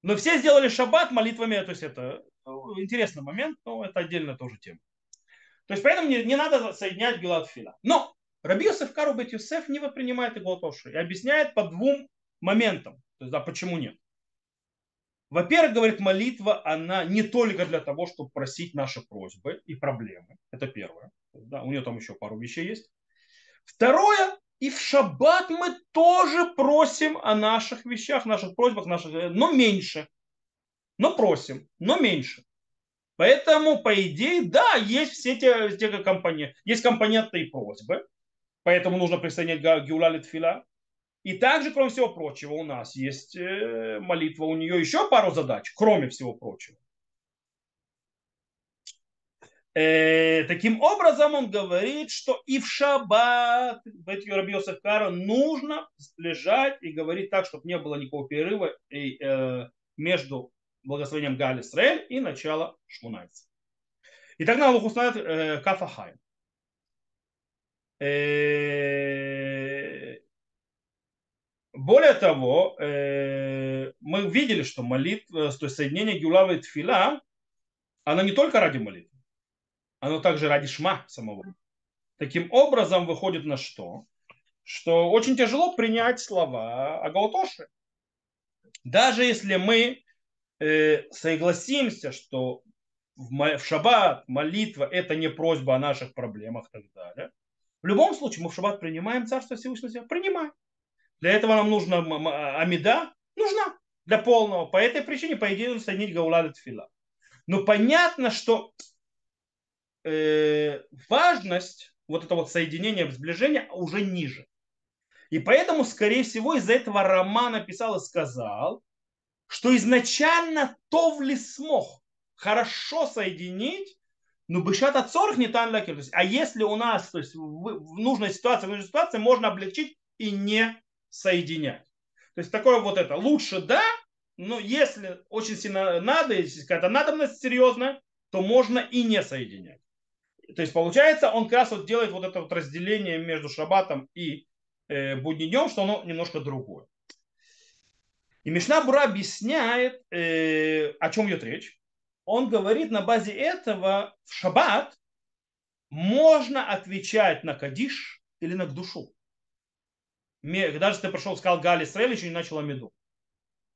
S1: Но все сделали шаббат молитвами, то есть это интересный момент, но это отдельная тоже тема. То есть поэтому не, не надо соединять Гилат Фила. Но Раби Йосеф Кару Бет Юсеф не воспринимает Иглот и объясняет по двум моментам. То есть, да, почему нет. Во-первых, говорит, молитва, она не только для того, чтобы просить наши просьбы и проблемы. Это первое. Да, у нее там еще пару вещей есть. Второе, и в шаббат мы тоже просим о наших вещах, наших просьбах, наших, но меньше. Но просим, но меньше. Поэтому, по идее, да, есть все те, те компоненты. Есть компоненты и просьбы. Поэтому нужно присоединять Геула Литфила. И также, кроме всего прочего, у нас есть э, молитва, у нее еще пару задач, кроме всего прочего. Э, таким образом, он говорит, что и в шаббат, в эти Рабиосов Кара, нужно лежать и говорить так, чтобы не было никакого перерыва и, э, между благословением Гали Исраэль и начало Шмунайца. И так на Аллаху знает э. Э, более того, э, мы видели, что молитва, то есть соединение Гюлава и Тфила, оно не только ради молитвы, оно также ради шма самого. Таким образом, выходит на что? Что очень тяжело принять слова Агаутоши. Даже если мы э, согласимся, что в, в шаббат молитва это не просьба о наших проблемах и так далее, в любом случае мы в шаббат принимаем Царство Всевышнего, принимаем. Для этого нам нужна амида, нужна для полного. По этой причине, по идее, соединить Гаулад и Тфила. Но понятно, что э, важность вот этого вот соединения, сближения уже ниже. И поэтому, скорее всего, из-за этого Роман написал и сказал, что изначально Товли смог хорошо соединить, но бышат от 40 не там То а если у нас то есть, в, нужной ситуации, в нужной ситуации можно облегчить и не соединять. То есть такое вот это. Лучше да, но если очень сильно надо, если какая-то надобность серьезная, то можно и не соединять. То есть получается, он как раз вот делает вот это вот разделение между шаббатом и э, будним днем, что оно немножко другое. И Мишна Бура объясняет, э, о чем идет речь. Он говорит, на базе этого в шаббат можно отвечать на кадиш или на душу. Даже если ты пришел, сказал Гали Исраэль, еще не начал Амиду.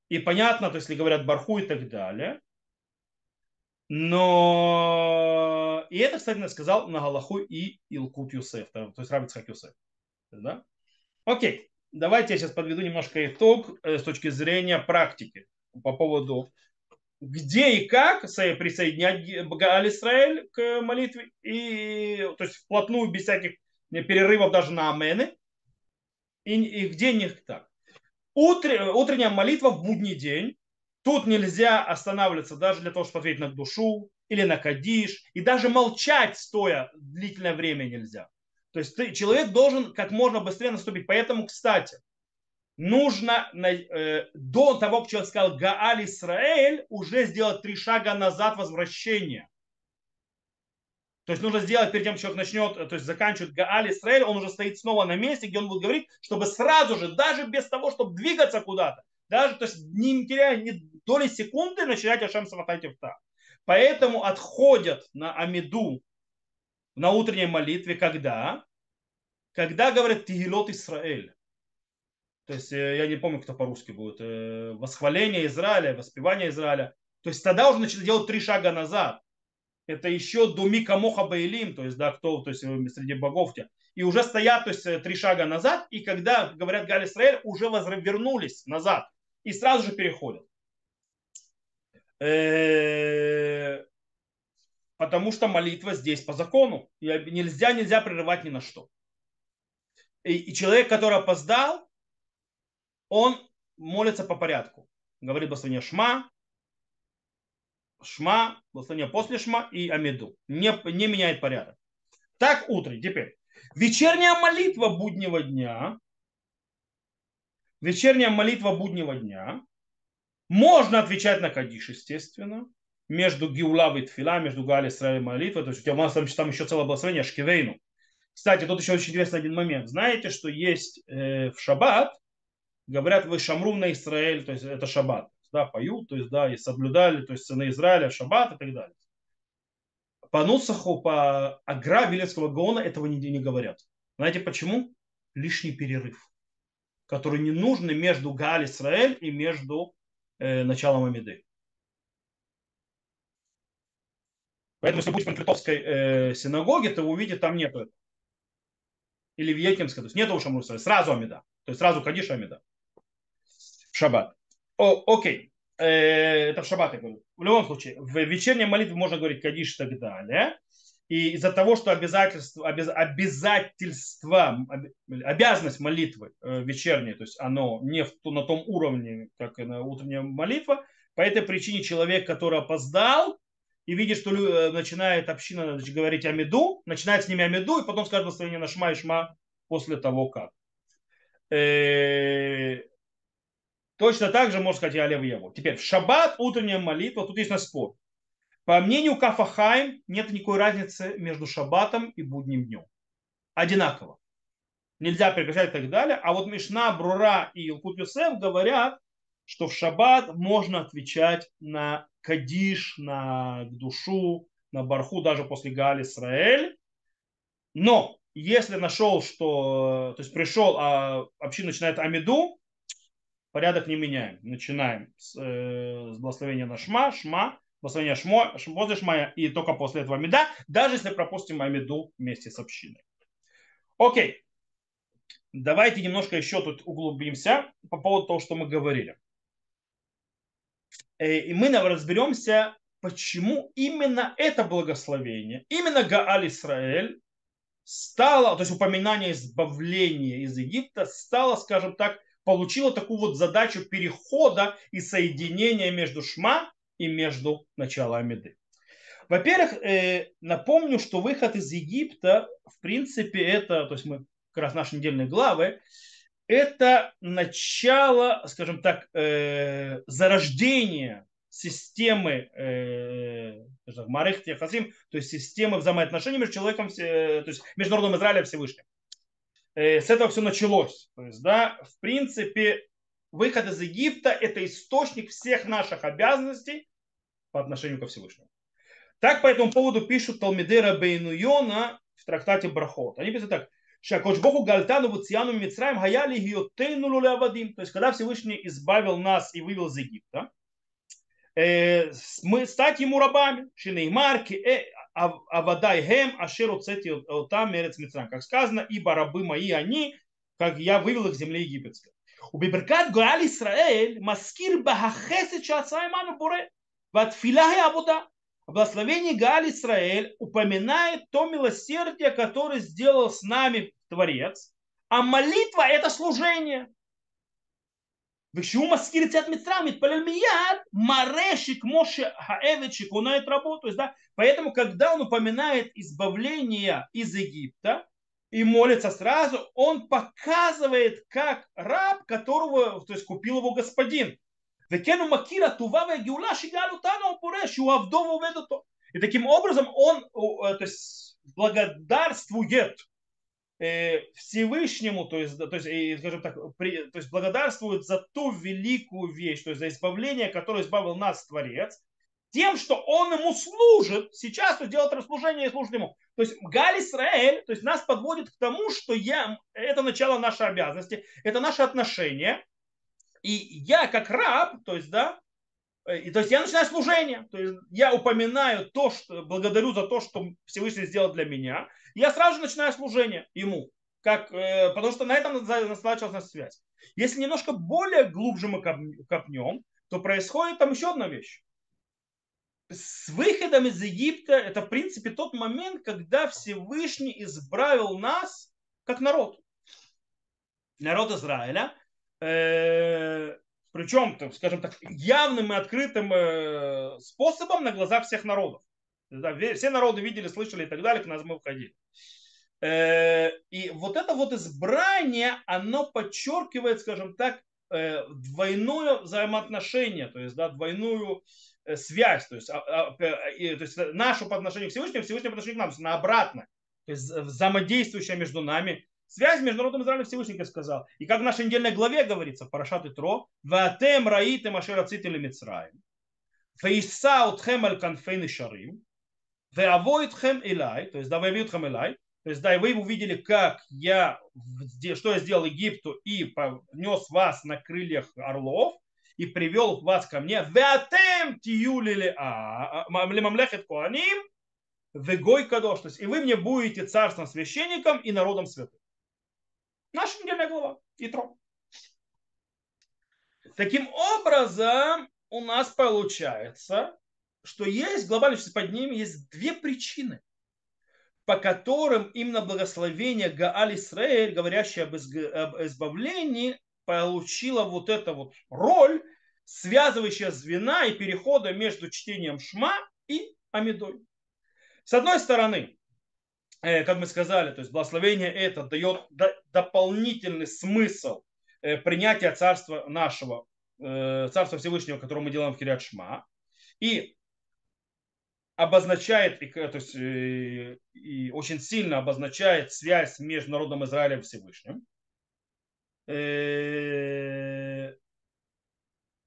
S1: И понятно, то есть, если говорят Барху и так далее. Но и это, кстати, сказал на Галаху и Илкут Юсеф, то есть Рабиц Хак Юсеф. Да? Окей, давайте я сейчас подведу немножко итог э, с точки зрения практики по поводу где и как присоединять Гааль Исраэль к молитве, и, то есть вплотную, без всяких перерывов даже на амены, и, и где не так. Утр, утренняя молитва в будний день. Тут нельзя останавливаться даже для того, чтобы ответить на душу или на кадиш. И даже молчать стоя длительное время нельзя. То есть ты, человек должен как можно быстрее наступить. Поэтому, кстати, нужно э, до того, как человек сказал Гааль Исраэль, уже сделать три шага назад возвращения. То есть нужно сделать перед тем, как человек начнет, то есть заканчивает Гааль Исраэль, он уже стоит снова на месте, где он будет говорить, чтобы сразу же, даже без того, чтобы двигаться куда-то, даже, то есть не теряя ни доли секунды, начинать Ашем Саватайтевта. Поэтому отходят на Амиду на утренней молитве, когда? Когда говорят Тигилот Исраэль. То есть э, я не помню, кто по-русски будет. Э, восхваление Израиля, воспевание Израиля. То есть тогда уже начинают делать три шага назад это еще до Мика Моха Баилим, то есть, да, кто, то есть среди богов. И уже стоят, то есть, э, три шага назад, и когда говорят Галь Исраэль, уже вернулись назад и сразу же переходят. Э, потому что молитва здесь по закону. Нельзя, нельзя прерывать ни на что. И человек, который опоздал, он молится по порядку. Говорит благословение Шма, Шма, благословение после Шма и Амиду. Не, не меняет порядок. Так утром. Теперь. Вечерняя молитва буднего дня. Вечерняя молитва буднего дня. Можно отвечать на Кадиш, естественно. Между Гиулав и Тфила, между Гали и молитвой. То есть у тебя там, там еще целое благословение Шкивейну. Кстати, тут еще очень интересный один момент. Знаете, что есть э, в Шаббат, говорят, вы шамру на Израиль, то есть это Шаббат да, поют, то есть, да, и соблюдали, то есть, сыны Израиля, шаббат и так далее. По Нусаху, по Агра Вилецкого Гаона этого не, не говорят. Знаете почему? Лишний перерыв, который не нужен между Гааль Исраэль и между э, началом Амиды. Поэтому, если будете в Литовской э, синагоге, то вы увидите, там нету этого. Или в Екимской, то есть нету Шамру сразу Амида. То есть сразу Кадиш Амида. В шаббат. О, окей. Э, это в шаббат я говорю. В любом случае, в вечерней молитве можно говорить кадиш и так далее. И из-за того, что обязательство, обяз, обязательство, обязанность молитвы э, вечерней, то есть оно не в, на том уровне, как и на утренняя молитва, по этой причине человек, который опоздал, и видит, что э, начинает община говорить о меду, начинает с ними о меду, и потом скажет благословение на шма и шма после того, как. Точно так же можно сказать и Алев Еву. Теперь в шаббат утренняя молитва, тут есть на спор. По мнению Кафахайм нет никакой разницы между шаббатом и будним днем. одинаково. Нельзя прекращать и так далее. А вот Мишна, Брура и Илкут Юсеф говорят, что в шаббат можно отвечать на кадиш, на душу, на барху, даже после Гаали Исраэль. Но если нашел, что, то есть пришел, а община начинает Амиду, порядок не меняем. Начинаем с, э, с благословения на Шма, Шма, благословения Шмо, возле Шмая, и только после этого Амида, даже если пропустим Амиду вместе с общиной. Окей. Давайте немножко еще тут углубимся по поводу того, что мы говорили. Э, и мы разберемся, почему именно это благословение, именно Гааль Исраэль стало, то есть упоминание избавления из Египта стало, скажем так, получило такую вот задачу перехода и соединения между Шма и между началом Амиды. Во-первых, э, напомню, что выход из Египта, в принципе, это, то есть мы как раз наши недельные главы, это начало, скажем так, э, зарождения системы э, Марых Техасим, то есть системы взаимоотношений между человеком, то есть международным Израилем и Всевышним. Э, с этого все началось. То есть, да, в принципе, выход из Египта – это источник всех наших обязанностей по отношению ко Всевышнему. Так по этому поводу пишут Талмидера Бейнуйона в трактате Брахот. Они пишут так. Шакош Богу Гальтану Вуциану Мицраем Хаяли Гиотейну Лулявадим. То есть, когда Всевышний избавил нас и вывел из Египта, э, мы стать ему рабами. Шинеймарки, э, Авадай Гем, Ашеру Цети Отам Мерец Мицраем. Как сказано, ибо рабы мои они, как я вывел их с земли египетской. У Биберкат Гуаль Исраэль, Маскир Бахахесет Шацайману Буре, Ватфилахе Абуда. В благословении Галь Исраэль упоминает то милосердие, которое сделал с нами Творец, а молитва – это служение. Почему маскирите от Митрамит? Палельмияд, Марешик, Моше, Хаэвичик, он это работу. Да? Поэтому, когда он упоминает избавление из Египта, и молится сразу, он показывает, как раб, которого, то есть купил его господин. וכן הוא מכיר הטובה והגאולה שגאל אותנו הפורה שהוא עבדו ועובד אותו. И таким образом он то есть, благодарствует Всевышнему, то есть, то есть, скажем так, при, то есть благодарствует за ту великую вещь, то есть за избавление, которое избавил нас Творец, тем, что он ему служит, сейчас то делает расслужение и служит ему. То есть Галь Исраэль, то есть нас подводит к тому, что я, это начало нашей обязанности, это наше отношение, и я как раб, то есть, да, э, и, то есть я начинаю служение, то есть я упоминаю то, что благодарю за то, что Всевышний сделал для меня, и я сразу же начинаю служение ему, как, э, потому что на этом началась связь. Если немножко более глубже мы копнем, то происходит там еще одна вещь. С выходом из Египта это в принципе тот момент, когда Всевышний избравил нас как народ. Народ Израиля – э, причем, скажем так, явным и открытым э, способом на глазах всех народов. Все народы видели, слышали и так далее, к нас мы входили. Э, и вот это вот избрание, оно подчеркивает, скажем так, двойное взаимоотношение, то есть да, двойную связь, то есть, а, а, то есть нашу по отношению к Всевышнему, Всевышнему по отношению к нам, то есть на обратно, то есть взаимодействующее между нами Связь между народом Израиля Всевышний сказал. И как в нашей недельной главе говорится, Парашат и Тро, «Ватем раитем ашер ацитили Мицраим, вейса утхем аль канфейны шарим, веавоитхем илай, то есть да веавиутхем илай, то есть да, и вы увидели, как я, что я сделал Египту и понес вас на крыльях орлов, и привел вас ко мне, веатем тиюлили а, мамлехет куаним, вегой кадош, то есть и вы мне будете царством священником и народом святым. Наша недельная глава, Итро. Таким образом, у нас получается, что есть глобально под ними есть две причины, по которым именно благословение Гааль Исраэль, говорящее об избавлении, получило вот эту вот роль, связывающая звена и перехода между чтением Шма и Амидой. С одной стороны, как мы сказали, то есть благословение это дает дополнительный смысл э, принятия царства нашего, э, царства Всевышнего, которое мы делаем в Кириат Шма. И обозначает, то есть, и, очень сильно обозначает связь между народом Израиля и Всевышним. Э,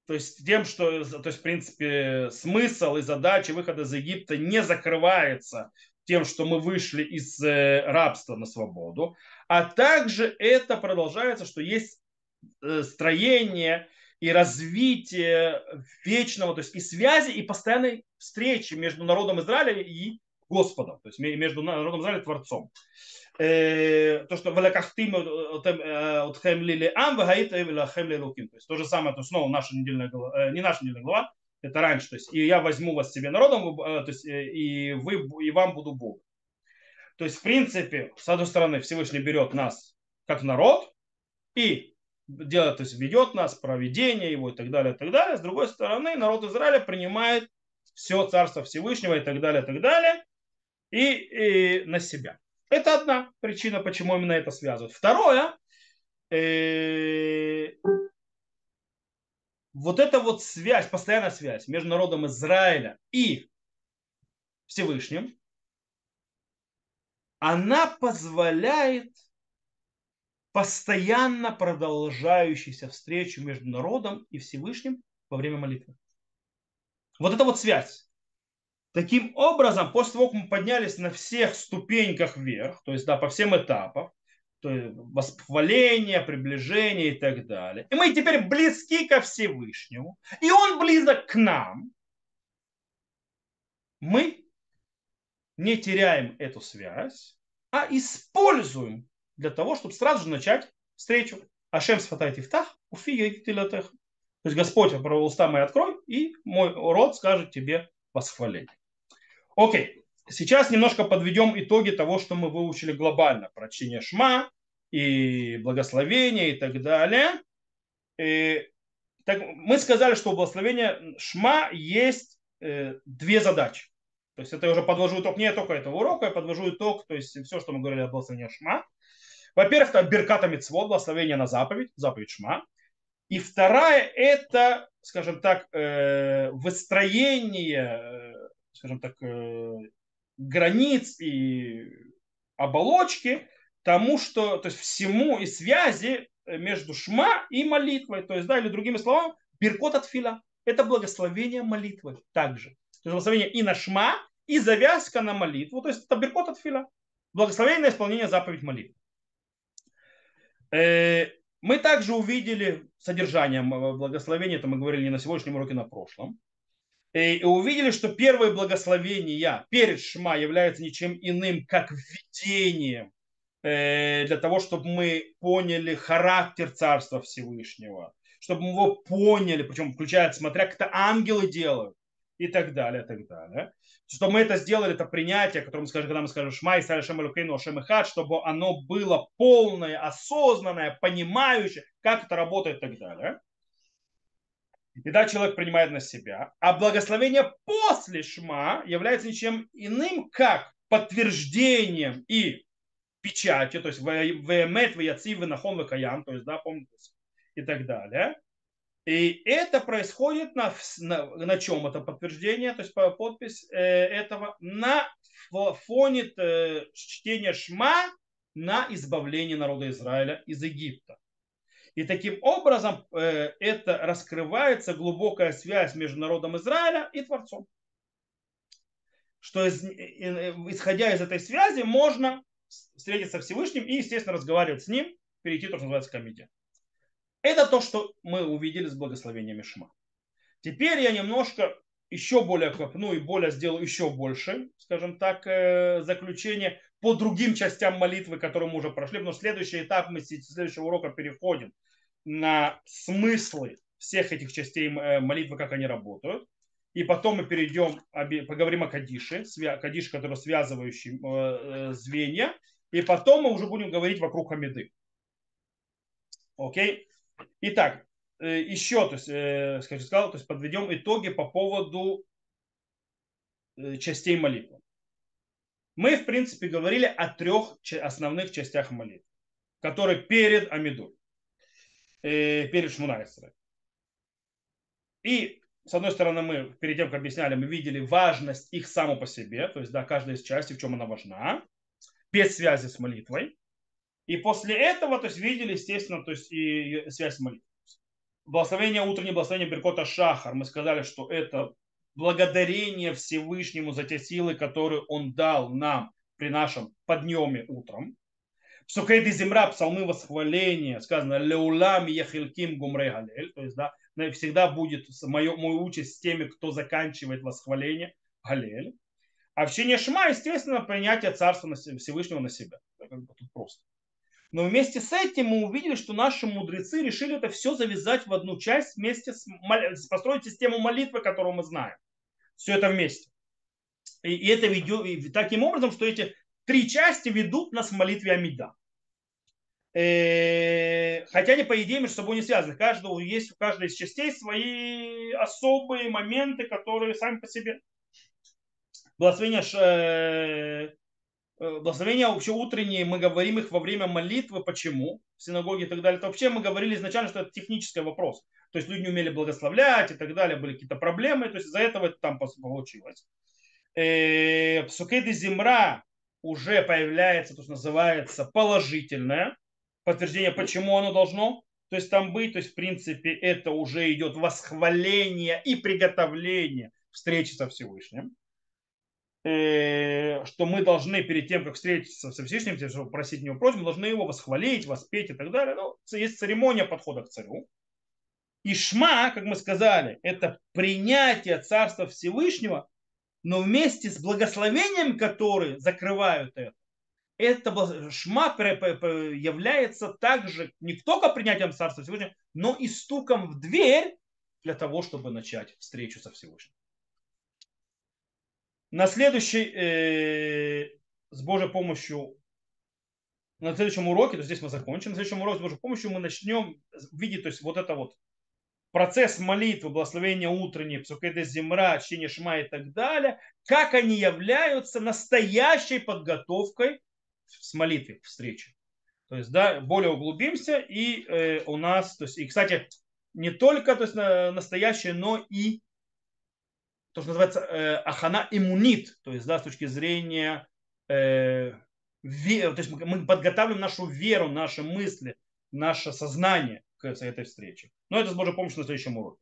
S1: то есть тем, что, то есть, в принципе, смысл и задача выхода из Египта не закрывается тем, что мы вышли из э, рабства на свободу, а также это продолжается, что есть э, строение и развитие вечного, то есть и связи, и постоянной встречи между народом Израиля и Господом, то есть между народом Израиля и Творцом. Э, то, что «Велакахтим отхем лили ам, вагаит лахем лилуким». То есть то же самое, то снова наша недельная глава, не наша недельная глава, это раньше, то есть и я возьму вас себе народом, э, то есть и вы, и вам буду Богом. То есть, в принципе, с одной стороны, Всевышний берет нас как народ и делает, то есть ведет нас, проведение его и так далее, и так далее. С другой стороны, народ Израиля принимает все царство Всевышнего и так далее, и так далее, и, и на себя. Это одна причина, почему именно это связывают. Второе, э, вот эта вот связь, постоянная связь между народом Израиля и Всевышним, она позволяет постоянно продолжающуюся встречу между народом и Всевышним во время молитвы. Вот эта вот связь. Таким образом, после того, как мы поднялись на всех ступеньках вверх, то есть да, по всем этапам, то есть восхваление, приближение и так далее, и мы теперь близки ко Всевышнему, и Он близок к нам, мы не теряем эту связь, а используем для того, чтобы сразу же начать встречу. Ашем сфатай тифтах, уфи То есть Господь, уста мои открой, и мой род скажет тебе восхваление. Окей, сейчас немножко подведем итоги того, что мы выучили глобально. Про чтение шма и благословение и так далее. И, так, мы сказали, что у благословения шма есть э, две задачи. То есть это я уже подвожу итог не только этого урока, я подвожу итог, то есть все, что мы говорили о благословении шма. Во-первых, это Берката Мицвод, благословение на заповедь, заповедь шма. И вторая это, скажем так, э, выстроение, э, скажем так, э, границ и оболочки тому, что, то есть всему и связи между шма и молитвой. То есть, да, или другими словами, Беркот от фила. Это благословение молитвы также. То есть благословение и на шма, и завязка на молитву, то есть это беркот от фила. Благословение на исполнение заповедь молитвы. Э, мы также увидели содержание благословения, это мы говорили не на сегодняшнем уроке, на прошлом. Э, и увидели, что первые благословения перед Шма являются ничем иным, как введением э, для того, чтобы мы поняли характер Царства Всевышнего, чтобы мы его поняли, причем включая, смотря, как это ангелы делают и так далее, и так далее. Что мы это сделали, это принятие, которое мы скажем, когда мы скажем Шма и Шем Элукейну Шем чтобы оно было полное, осознанное, понимающее, как это работает и так далее. И да, человек принимает на себя. А благословение после Шма является ничем иным, как подтверждением и печатью, то есть вемет, вяцив, нахон, векаям, то есть, да, помните, и так далее. И это происходит на, на, на чем это подтверждение, то есть подпись э, этого на фоне э, чтения Шма на избавление народа Израиля из Египта. И таким образом э, это раскрывается глубокая связь между народом Израиля и Творцом. Что из, исходя из этой связи можно встретиться с Всевышним и, естественно, разговаривать с ним, перейти то, что называется комедия. Это то, что мы увидели с благословением Шма. Теперь я немножко еще более копну и более сделаю еще больше, скажем так, э, заключение по другим частям молитвы, которые мы уже прошли, что следующий этап мы с следующего урока переходим на смыслы всех этих частей э, молитвы, как они работают. И потом мы перейдем, поговорим о Кадише, Кадиш, который связывающий э, звенья. И потом мы уже будем говорить вокруг Хамиды. Окей? Итак, еще, то есть, э, скажем, сказал, то есть подведем итоги по поводу э, частей молитвы. Мы, в принципе, говорили о трех основных частях молитвы, которые перед Амидой, перед Шмунайсерой. И с одной стороны, мы перед тем, как объясняли, мы видели важность их само по себе, то есть, да, каждая из частей, в чем она важна, без связи с молитвой. И после этого, то есть, видели, естественно, то есть, и связь с молитвой. Благословение утреннее, благословение Беркота Шахар, мы сказали, что это благодарение Всевышнему за те силы, которые Он дал нам при нашем подъеме утром. Псукейды земра, псалмы восхваления, сказано, леулам яхилким гумрей галель, то есть, да, всегда будет мое, мой участь с теми, кто заканчивает восхваление галель. А в чине шма, естественно, принятие царства Всевышнего на себя. Это как бы тут просто. Но вместе с этим мы увидели, что наши мудрецы решили это все завязать в одну часть вместе с построить систему молитвы, которую мы знаем. Все это вместе. И, и это ведет и таким образом, что эти три части ведут нас в молитве Амида. Э, хотя они, по идее, между собой не связаны. Каждого есть в каждой из частей свои особые моменты, которые сами по себе. Благословение, э, благословения вообще утренние, мы говорим их во время молитвы. Почему? В синагоге и так далее. Это вообще мы говорили изначально, что это технический вопрос. То есть люди не умели благословлять и так далее, были какие-то проблемы. То есть из-за этого это там получилось. Псукеды земра уже появляется, то, что называется положительное подтверждение, почему оно должно то есть там быть, то есть в принципе это уже идет восхваление и приготовление встречи со Всевышним, э, что мы должны перед тем, как встретиться со Всевышним, просить него просьбу, должны его восхвалить, воспеть и так далее. Ну, есть церемония подхода к царю. И шма, как мы сказали, это принятие Царства Всевышнего, но вместе с благословением, которые закрывают это, это шма является также не только принятием Царства Всевышнего, но и стуком в дверь для того, чтобы начать встречу со Всевышним. На следующий, э, с Божьей помощью, на следующем уроке, то здесь мы закончим, на следующем уроке с Божьей помощью мы начнем видеть, то есть вот это вот процесс молитвы, благословения утренней, псукеды земра, чтение шма и так далее, как они являются настоящей подготовкой с молитвой встречи. То есть, да, более углубимся, и э, у нас, то есть, и, кстати, не только то есть, настоящее, но и то, что называется э, ахана иммунит, то есть, да, с точки зрения э, вер, то есть мы подготавливаем нашу веру, наши мысли, наше сознание к этой встрече. Но это с Божьей помощью на следующем уроке.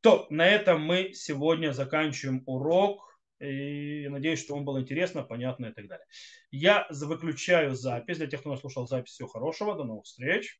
S1: То, на этом мы сегодня заканчиваем урок. И надеюсь, что он был интересно, понятно и так далее. Я выключаю запись. Для тех, кто слушал запись, всего хорошего. До новых встреч.